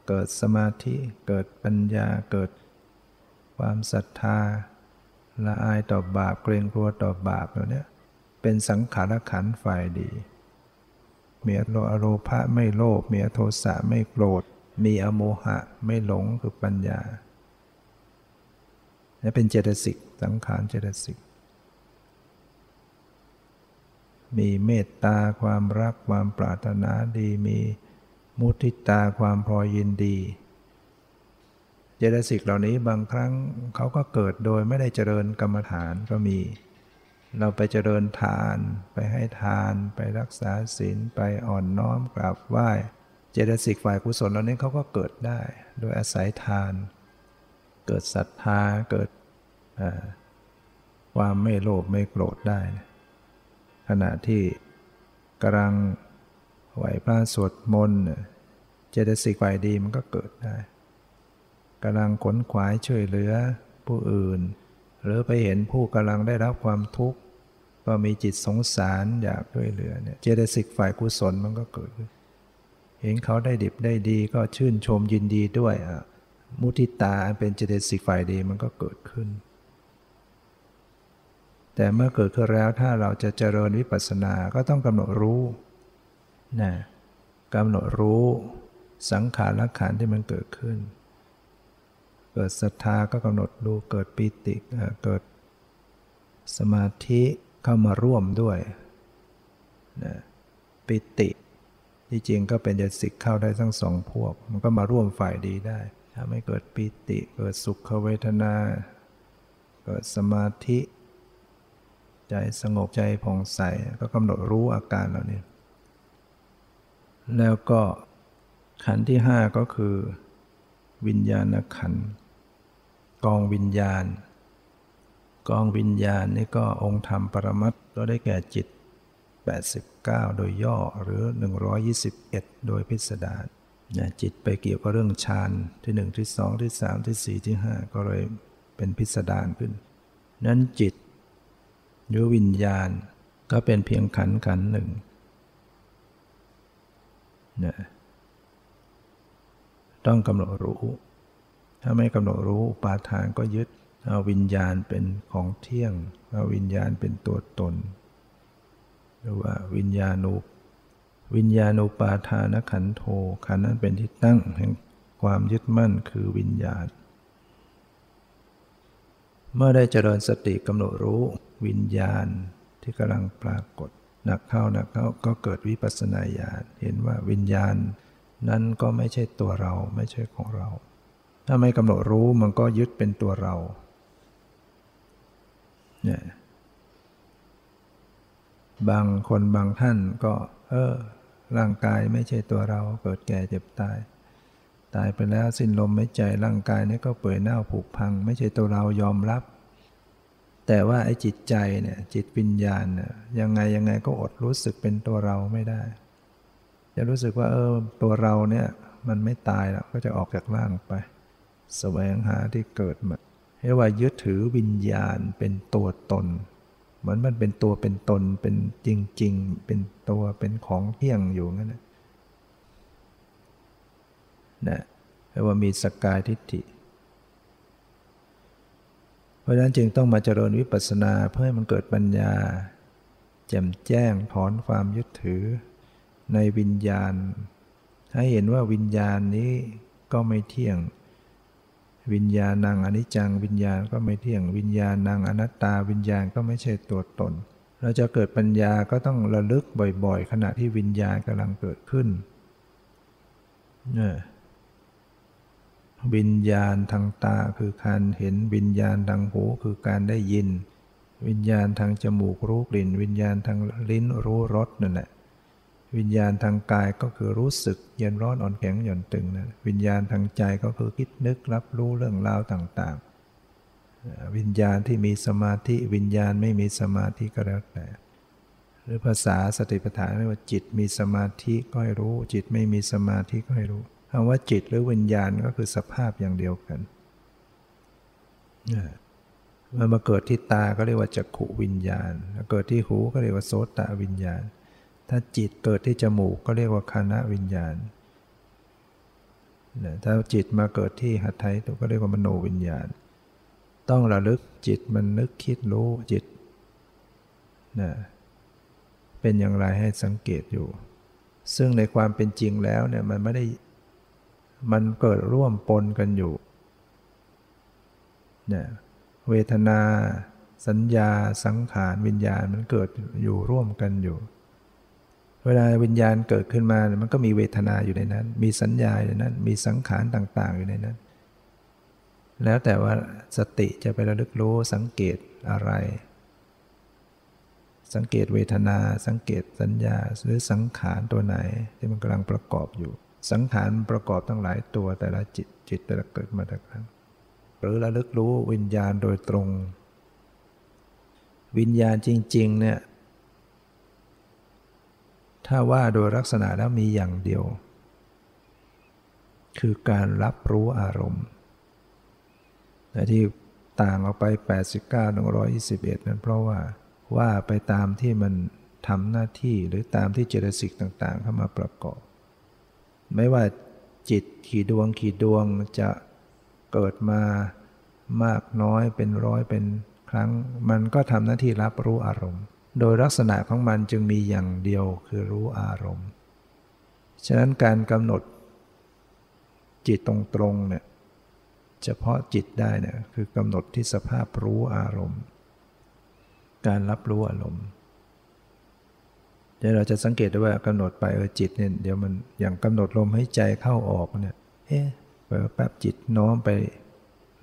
เกิดสมาธิ เกิดปัญญา เกิดความศรัทธา ละอายต่อบาป เกรงกลัวต่อบาปเหล่านี้เป็นสังขารขันฝ่ายดี มีอโรภะไม่โลภ มีอโทสะไม่โกรธ มีอโมหะไม่หลงคือปัญญานี่เป็นเจตสิก สังขารเจตสิก มีเมตตาความรักความปรารถนาดี มี มุทิตาความพอยินดี เจตสิกเหล่านี้บางครั้งเขาก็เกิดโดยไม่ได้เจริญกรรมฐานก็มี เราไปเจริญทาน ไปให้ทานไปรักษาศีลไปอ่อนน้อมกราบไหว้เจตสิกฝ่ายกุศลเหล่านี้เขาก็เกิดได้ โดยอาศัยทาน เกิดศรัทธาเกิดความไม่โลภไม่โกรธได้ ขณะที่กำลัง ไหวพระสวดมนต์เจตสิกฝ่ายดีมันก็เกิดได้กำลังขนขวายช่วยเหลือผู้อื่น หรือไปเห็นผู้กำลังได้รับความทุกข์ ก็มีจิตสงสารอยากช่วยเหลือเนี่ยเจตสิกฝ่ายกุศลมันก็เกิดขึ้นเห็นเขาได้ดิบได้ดีก็ชื่นชมยินดีด้วยอะมุทิตาเป็นเจตสิกฝ่ายดีมันก็เกิดขึ้น แต่เมื่อเกิดขึ้นแล้วถ้าเราจะเจริญวิปัสสนาก็ต้องกำหนดรู้ นะกำหนดรู้สังขารละขันที่มันเกิดขึ้น เกิดศรัทธาก็กำหนดรู้เกิดปิติเกิดสมาธิเข้ามาร่วมด้วยนะปิติที่จริงก็เป็นเจสิกเข้าได้ทั้งสองพวก มันก็มาร่วมฝ่ายดีได้ทำให้เกิดปิติ เกิดสุขเวทนา เกิดสมาธิ ใจสงบใจผ่องใส ก็กำหนดรู้อาการเหล่านี้ แล้วก็ขันที่ห้าก็คือ วิญญาณขัน กองวิญญาณ กองวิญญาณนี่ก็องค์ธรรมปรมัตก็ได้แก่จิต 89 โดยย่อหรือ 121 โดยพิสดารนะจิตไปเกี่ยวกับเรื่องฌานที่หนึ่งที่สองที่สามที่สี่ที่ห้าก็เลยเป็นพิสดารขึ้น นั้นจิตหรือวิญญาณก็เป็นเพียงขันขันหนึ่ง นะต้องกำหนดรู้ ถ้าไม่กำหนดรู้ปาทานก็ยึดเอาวิญญาณเป็นของเที่ยงเอาวิญญาณเป็นตัวตน หรือว่าวิญญาณุวิญญาณุปาทานขันโทขันนั้นเป็นที่ตั้งแห่งความยึดมั่นคือวิญญาณ เมื่อได้เจริญสติกำหนดรู้วิญญาณที่กำลังปรากฏ หนักเข้าหนักเข้าก็เกิดวิปัสสนาญาณเห็นว่าวิญญาณ นั้นก็ไม่ใช่ตัวเราไม่ใช่ของเรา ถ้าไม่กำหนดรู้มันก็ยึดเป็นตัวเราเนี่ยบางคนบางท่านก็ เออ ร่างกายไม่ใช่ตัวเรา เกิดแก่เจ็บตาย ตายไปแล้วสิ้นลมไม่ใจร่างกายนี้ก็เปื่อยเน่าผุพัง ไม่ใช่ตัวเรายอมรับ แต่ว่าไอ้จิตใจเนี่ยจิตวิญญาณเนี่ยยังไงยังไงก็อดรู้สึกเป็นตัวเราไม่ได้ จะรู้สึกว่าเออตัวเราเนี่ยมันไม่ตายแล้วก็จะออกจากร่างไปสแสวงหาที่เกิดมาเรียกว่ายึดถือวิญญาณเป็นตัวตน เหมือนมันเป็นตัวเป็นตนเป็นจริง ๆ เป็นตัวเป็นของเที่ยงอยู่งั้นนะนะเรียกว่ามีสกายทิฏฐิ เพราะฉะนั้นจึงต้องมาเจริญวิปัสสนาเพื่อให้มันเกิดปัญญา แจ่มแจ้งถอนความยึดถือ ในวิญญาณ ให้เห็นว่าวิญญาณนี้ก็ไม่เที่ยง วิญญาณนางอนิจจัง วิญญาณก็ไม่เที่ยง วิญญาณนางอนัตตา วิญญาณก็ไม่ใช่ตัวตน เราจะเกิดปัญญาก็ต้องระลึกบ่อยๆ ขณะที่วิญญาณกำลังเกิดขึ้นเนี่ย วิญญาณทางตาคือการเห็นวิญญาณทางหูคือการได้ยิน วิญญาณทางจมูกรู้กลิ่น วิญญาณทางลิ้นรู้รสนั่นแหละวิญญาณทางกายก็คือรู้สึกเย็นร้อนอ่อนแข็งหย่อนตึงนะวิญญาณทางใจก็คือคิดนึกรับรู้เรื่องราวต่างๆ วิญญาณที่มีสมาธิวิญญาณไม่มีสมาธิก็แล้วแต่ หรือภาษาสติปัฏฐานเรียกว่าจิตมีสมาธิก็ให้รู้ จิตไม่มีสมาธิก็ให้รู้ คำว่าจิตหรือวิญญาณก็คือสภาพอย่างเดียวกันมันมาเกิดที่ตาก็เรียกว่าจักขุวิญญาณ เกิดที่หูก็เรียกว่าโสตวิญญาณ ถ้าจิตเกิดที่จมูกก็เรียกว่าคานะวิญญาณ ถ้าจิตมาเกิดที่หัตถ์ตัวก็เรียกว่ามโนวิญญาณ ต้องระลึกจิตมันนึกคิดรู้จิตนะเป็นอย่างไรให้สังเกตอยู่ ซึ่งในความเป็นจริงแล้วเนี่ยมันไม่ได้ มันเกิดร่วมปนกันอยู่เนี่ยเวทนา สัญญาสังขารวิญญาณมันเกิดอยู่ร่วมกันอยู่ เวลาวิญญาณเกิดขึ้นมามันก็มีเวทนาอยู่ในนั้น มีสัญญาอยู่ในนั้น มีสังขารต่าง ๆ อยู่ในนั้น แล้วแต่ว่าสติจะไประลึกรู้สังเกตอะไร สังเกตเวทนา สังเกตสัญญาหรือสังขารตัวไหนที่มันกำลังประกอบอยู่ สังขารประกอบตั้งหลายตัวแต่ละจิตจิตแต่ละเกิดมาแต่ครั้งหรือระลึกรู้วิญญาณโดยตรง วิญญาณจริง ๆ เนี่ย ถ้าว่าโดยลักษณะแล้วมีอย่างเดียว คือการรับรู้อารมณ์แต่ที่ต่างออกไป 89 121 นั้นเพราะว่าว่าไปตามที่มันทำหน้าที่หรือตามที่เจตสิกต่าง ๆ เข้ามาประกอบ ไม่ว่าจิตขี่ดวงขีดดวงจะเกิดมามากน้อยเป็นร้อยเป็นครั้ง มันก็ทำหน้าที่รับรู้อารมณ์ โดยลักษณะของมันจึงมีอย่างเดียวคือรู้อารมณ์ ฉะนั้นการกำหนดจิตตรงๆเนี่ยเฉพาะจิตได้เนี่ยคือกำหนดที่สภาพรู้อารมณ์ การรับรู้อารมณ์ ดี๋ยวเราจะสังเกตได้ว่ากำหนดไปเออจิตเนี่ยเดี๋ยวมันอย่างกำหนดลมให้ใจเข้าออกเนี่ยเอ๊ะแป๊บจิตน้อมไป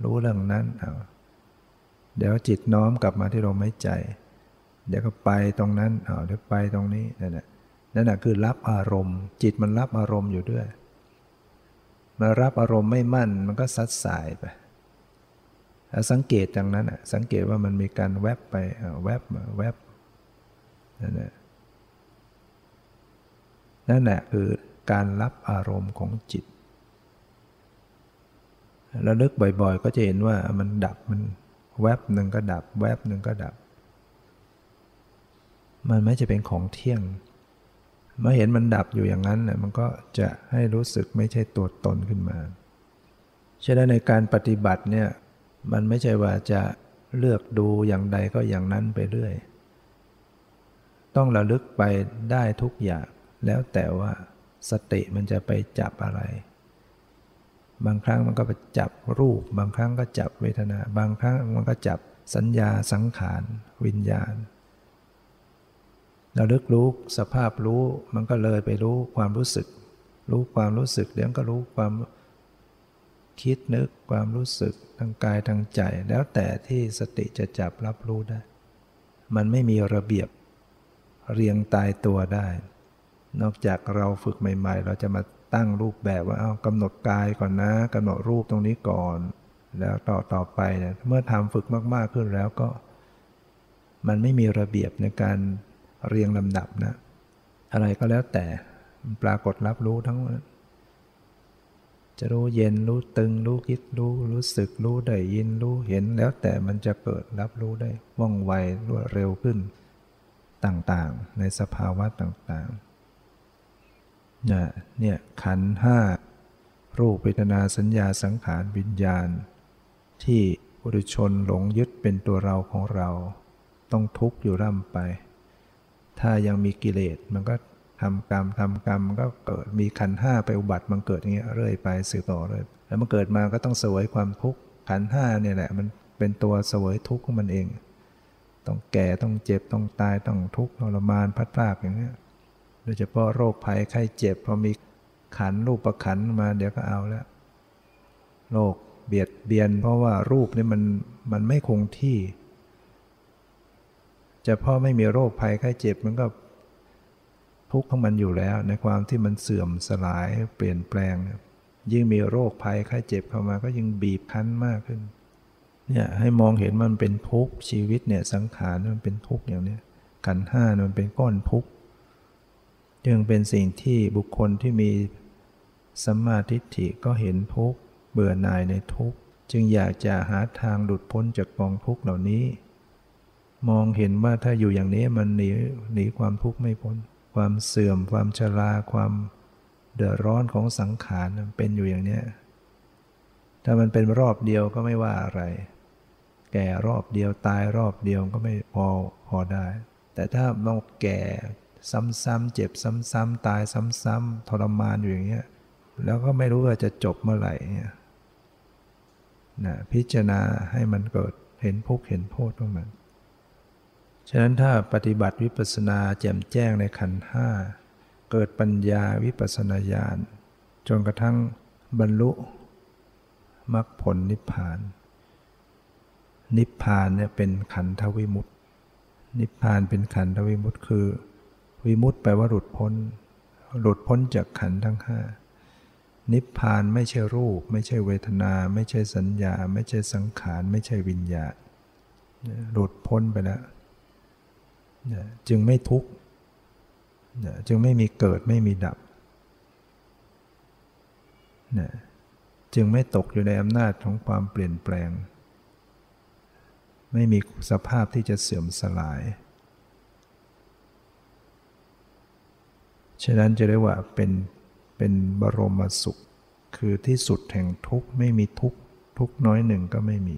รู้เรื่องนั้นเอาเดี๋ยวจิตน้อมกลับมาที่ลมหายใจ เดี๋ยวก็ไปตรงนั้นเอาเดี๋ยวไปตรงนี้นั่นแหละนั่นแหะคือรับอารมณ์ จิตมันรับอารมณ์อยู่ด้วยมารับอารมณ์ไม่มั่นมันก็ซัดสายไปสังเกตอย่างนั้นสังเกตว่ามันมีการแวบไปแวบมาแวบนั่นแหละ นั่นแหละคือการรับอารมณ์ของจิตแล้วลึกบ่อยๆ ก็จะเห็นว่ามันดับมันแวบหนึ่งก็ดับ แวบหนึ่งก็ดับ มันไม่จะเป็นของเที่ยง เมื่อเห็นมันดับอยู่อย่างนั้นเนี่ยมันก็จะให้รู้สึกไม่ใช่ตัวตนขึ้นมาฉะนั้นในการปฏิบัติเนี่ยมันไม่ใช่ว่าจะเลือกดูอย่างใดก็อย่างนั้นไปเรื่อย ต้องระลึกไปได้ทุกอย่าง แล้วแต่ว่าสติมันจะไปจับอะไร บางครั้งมันก็ไปจับรูป บางครั้งก็จับเวทนา บางครั้งมันก็จับสัญญาสังขารวิญญาณเราลึกรู้สภาพรู้มันก็เลยไปรู้ความรู้สึก รู้ความรู้สึกเดี๋ยวก็รู้ความคิดนึกความรู้สึกทางกายทางใจ แล้วแต่ที่สติจะจับรับรู้ได้ มันไม่มีระเบียบเรียงตายตัวได้ นอกจากเราฝึกใหม่ ๆ เราจะมาตั้งรูปแบบว่าเอากำหนดกายก่อนนะกำหนดรูปตรงนี้ก่อน แล้วต่อต่อไปเนี่ยเมื่อทำฝึกมาก ๆขึ้นแล้วก็ มันไม่มีระเบียบในการเรียงลำดับนะ อะไรก็แล้วแต่ปรากฏรับรู้ทั้งจะรู้เย็นรู้ตึงรู้คิดรู้รู้สึกรู้ได้ยินรู้เห็นแล้วแต่มันจะเกิดรับรู้ได้ว่องไวรวดเร็วขึ้น ต่างๆ ในสภาวะต่างๆ เนี่ยเนี่ยขันห้ารูปเวทนาสัญญาสังขารวิญญาณ ที่บุรุชนหลงยึดเป็นตัวเราของเรา ต้องทุกข์อยู่ร่ำไป ถ้ายังมีกิเลสมันก็ทำกรรมทำกรรมก็เกิดมีขันห้าไปอุบัติมันเกิดอย่างเงี้ยเรื่อยไปสืบต่อเลยแล้วมันเกิดมาก็ต้องเสวยความทุกข์ขันห้าเนี่ยแหละมันเป็นตัวเสวยทุกข์ของมันเอง ต้องแก่ต้องเจ็บต้องตายต้องทุกข์ทรมานพัดพลากอย่างเงี้ย โดยเฉพาะโรคภัยไข้เจ็บพอมีขันรูปประขันมาเดี๋ยวก็เอาแล้วโรคเบียดเบียน เพราะว่ารูปนี่มันมันไม่คงที่ จะพ่อไม่มีโรคภัยไข้เจ็บมันก็ทุกข์ของมันอยู่แล้ว ในความที่มันเสื่อมสลายเปลี่ยนแปลง ยิ่งมีโรคภัยไข้เจ็บเข้ามาก็ยิ่งบีบคั้นมากขึ้นเนี่ยให้มองเห็นมันเป็นทุกข์ชีวิตเนี่ยสังขารมันเป็นทุกข์อย่างนี้ขันห้ามันเป็นก้อนทุกข์ จึงเป็นสิ่งที่บุคคลที่มีสัมมาทิฏฐิก็เห็นทุกข์เบื่อหน่ายในทุกข์จึงอยากจะหาทางหลุดพ้นจากกองทุกข์เหล่านี้ มองเห็นว่าถ้าอยู่อย่างนี้มันหนีหนีความทุกข์ไม่พ้น ความเสื่อม ความชราความเดือดร้อนของสังขารเป็นอยู่อย่างนี้ถ้ามันเป็นรอบเดียวก็ไม่ว่าอะไร แก่รอบเดียวตายรอบเดียวก็ไม่พอพอได้ แต่ถ้าเราแก่ ซ้ำๆเจ็บซ้ำๆตายซ้ำๆทรมานอยู่อย่างเงี้ยแล้วก็ไม่รู้ว่าจะจบเมื่อไหร่เนี่ยนะพิจารณาให้มันเกิดเห็นทุกเห็นโทษของมัน ฉะนั้นถ้าปฏิบัติวิปัสสนาแจ่มแจ้งในขันห้าเกิดปัญญาวิปัสสนาญาณจนกระทั่งบรรลุมรรคผลนิพพาน นิพพานเนี่ยเป็นขันธวิมุตติ นิพพานเป็นขันธวิมุตติคือ วิมุตติแปลว่าหลุดพ้น หลุดพ้นจากขันทั้งห้านิพพานไม่ใช่รูป ไม่ใช่เวทนา ไม่ใช่สัญญา ไม่ใช่สังขาร ไม่ใช่วิญญาณหลุดพ้นไปแล้วจึงไม่ทุกข์จึงไม่มีเกิดไม่มีดับ จึงไม่ตกอยู่ในอำนาจของความเปลี่ยนแปลง ไม่มีสภาพที่จะเสื่อมสลาย ฉะนั้นจะเรียกว่าเป็นเป็นบรมสุข คือที่สุดแห่งทุกข์ไม่มีทุกข์ทุกน้อยหนึ่งก็ไม่มี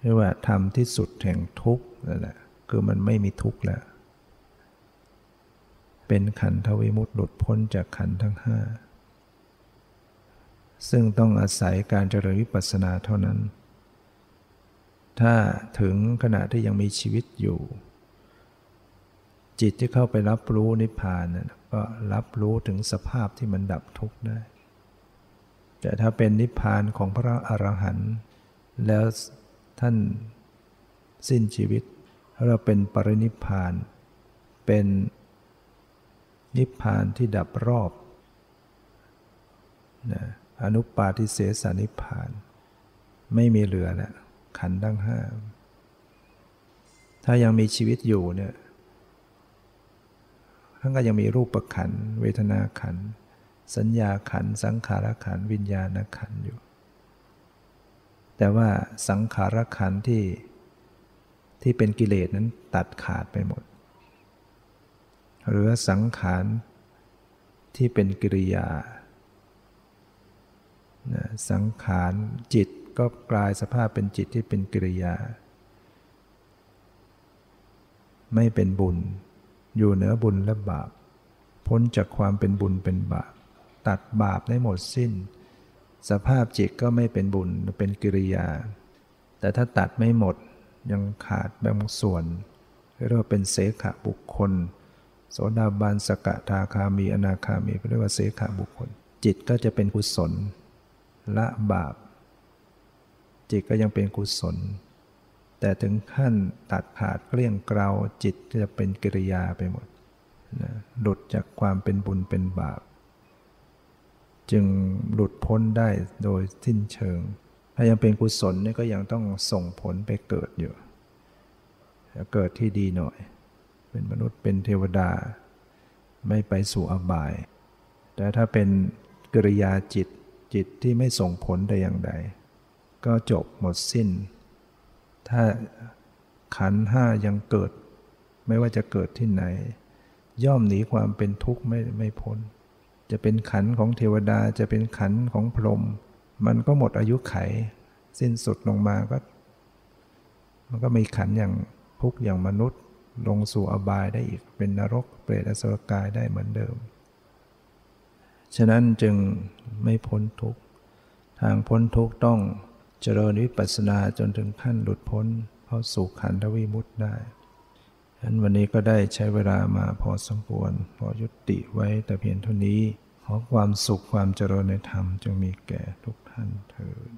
เรียกว่าธรรมที่สุดแห่งทุกข์นั่นแหละคือมันไม่มีทุกข์แล้ว เป็นขันธวิมุตติหลุดพ้นจากขันธ์ทั้งห้าซึ่งต้องอาศัยการเจริญวิปัสสนาเท่านั้น ถ้าถึงขณะที่ยังมีชีวิตอยู่ จิตที่เข้าไปรับรู้นิพพานนะก็รับรู้ถึงสภาพที่มันดับทุกข์ได้ แต่ถ้าเป็นนิพพานของพระอรหันต์แล้วท่านสิ้นชีวิต เราเป็นปรินิพพาน เป็นนิพพานที่ดับรอบนะอนุปาทิเสสนิพพาน ไม่มีเหลือแล้วขันธ์ทั้งห้า ถ้ายังมีชีวิตอยู่เนี่ยานก็ยังมีรูปขัน เวทนาขัน สัญญาขัน สังขารขัน วิญญาณขันอยู่ แต่ว่าสังขารขันที่ที่เป็นกิเลสนั้นตัดขาดไปหมด หรือสังขารที่เป็นกิริยา สังขารจิตก็กลายสภาพเป็นจิตที่เป็นกิริยา ไม่เป็นบุญ อยู่เหนือบุญและบาป พ้นจากความเป็นบุญเป็นบาป ตัดบาปได้หมดสิ้น สภาพจิตก็ไม่เป็นบุญเป็นกิริยา แต่ถ้าตัดไม่หมดยังขาดบางส่วนเรียกว่าเป็นเสขะบุคคล โสดาบันสกทาคามีอนาคามีเรียกว่าเสขะบุคคล จิตก็จะเป็นกุศลละบาป จิตก็ยังเป็นกุศล แต่ถึงขั้นตัดขาดเกลี้ยงเกลาจิตจะเป็นกิริยาไปหมดนะหลุดจากความเป็นบุญเป็นบาป จึงหลุดพ้นได้โดยสิ้นเชิง ถ้ายังเป็นกุศลนี่ก็ยังต้องส่งผลไปเกิดอยู่เกิดที่ดีหน่อย เป็นมนุษย์เป็นเทวดา ไม่ไปสู่อบาย แต่ถ้าเป็นกิริยาจิตจิตที่ไม่ส่งผลใดอย่างใด ก็จบหมดสิ้น ถ้าขันห้ายังเกิด ไม่ว่าจะเกิดที่ไหน ย่อมหนีความเป็นทุกข์ไม่ไม่พ้น จะเป็นขันของเทวดาจะเป็นขันของพรหมมันก็หมดอายุไข สิ้นสุดลงมาก็ มันก็มีขันอย่างทุกอย่างมนุษย์ ลงสู่อบายได้อีกเป็นนรก เปรตอสุรกายได้เหมือนเดิม ฉะนั้นจึงไม่พ้นทุกข์ทางพ้นทุกข์ต้อง เจริญวิปัสสนาจนถึงขั้นหลุดพ้นเข้าสู่ขันธวิมุตได้ฉะนั้นวันนี้ก็ได้ใช้เวลามาพอสมควร พอยุติไว้แต่เพียงเท่านี้ ขอความสุขความเจริญในธรรมจงมีแก่ทุกท่านเถิด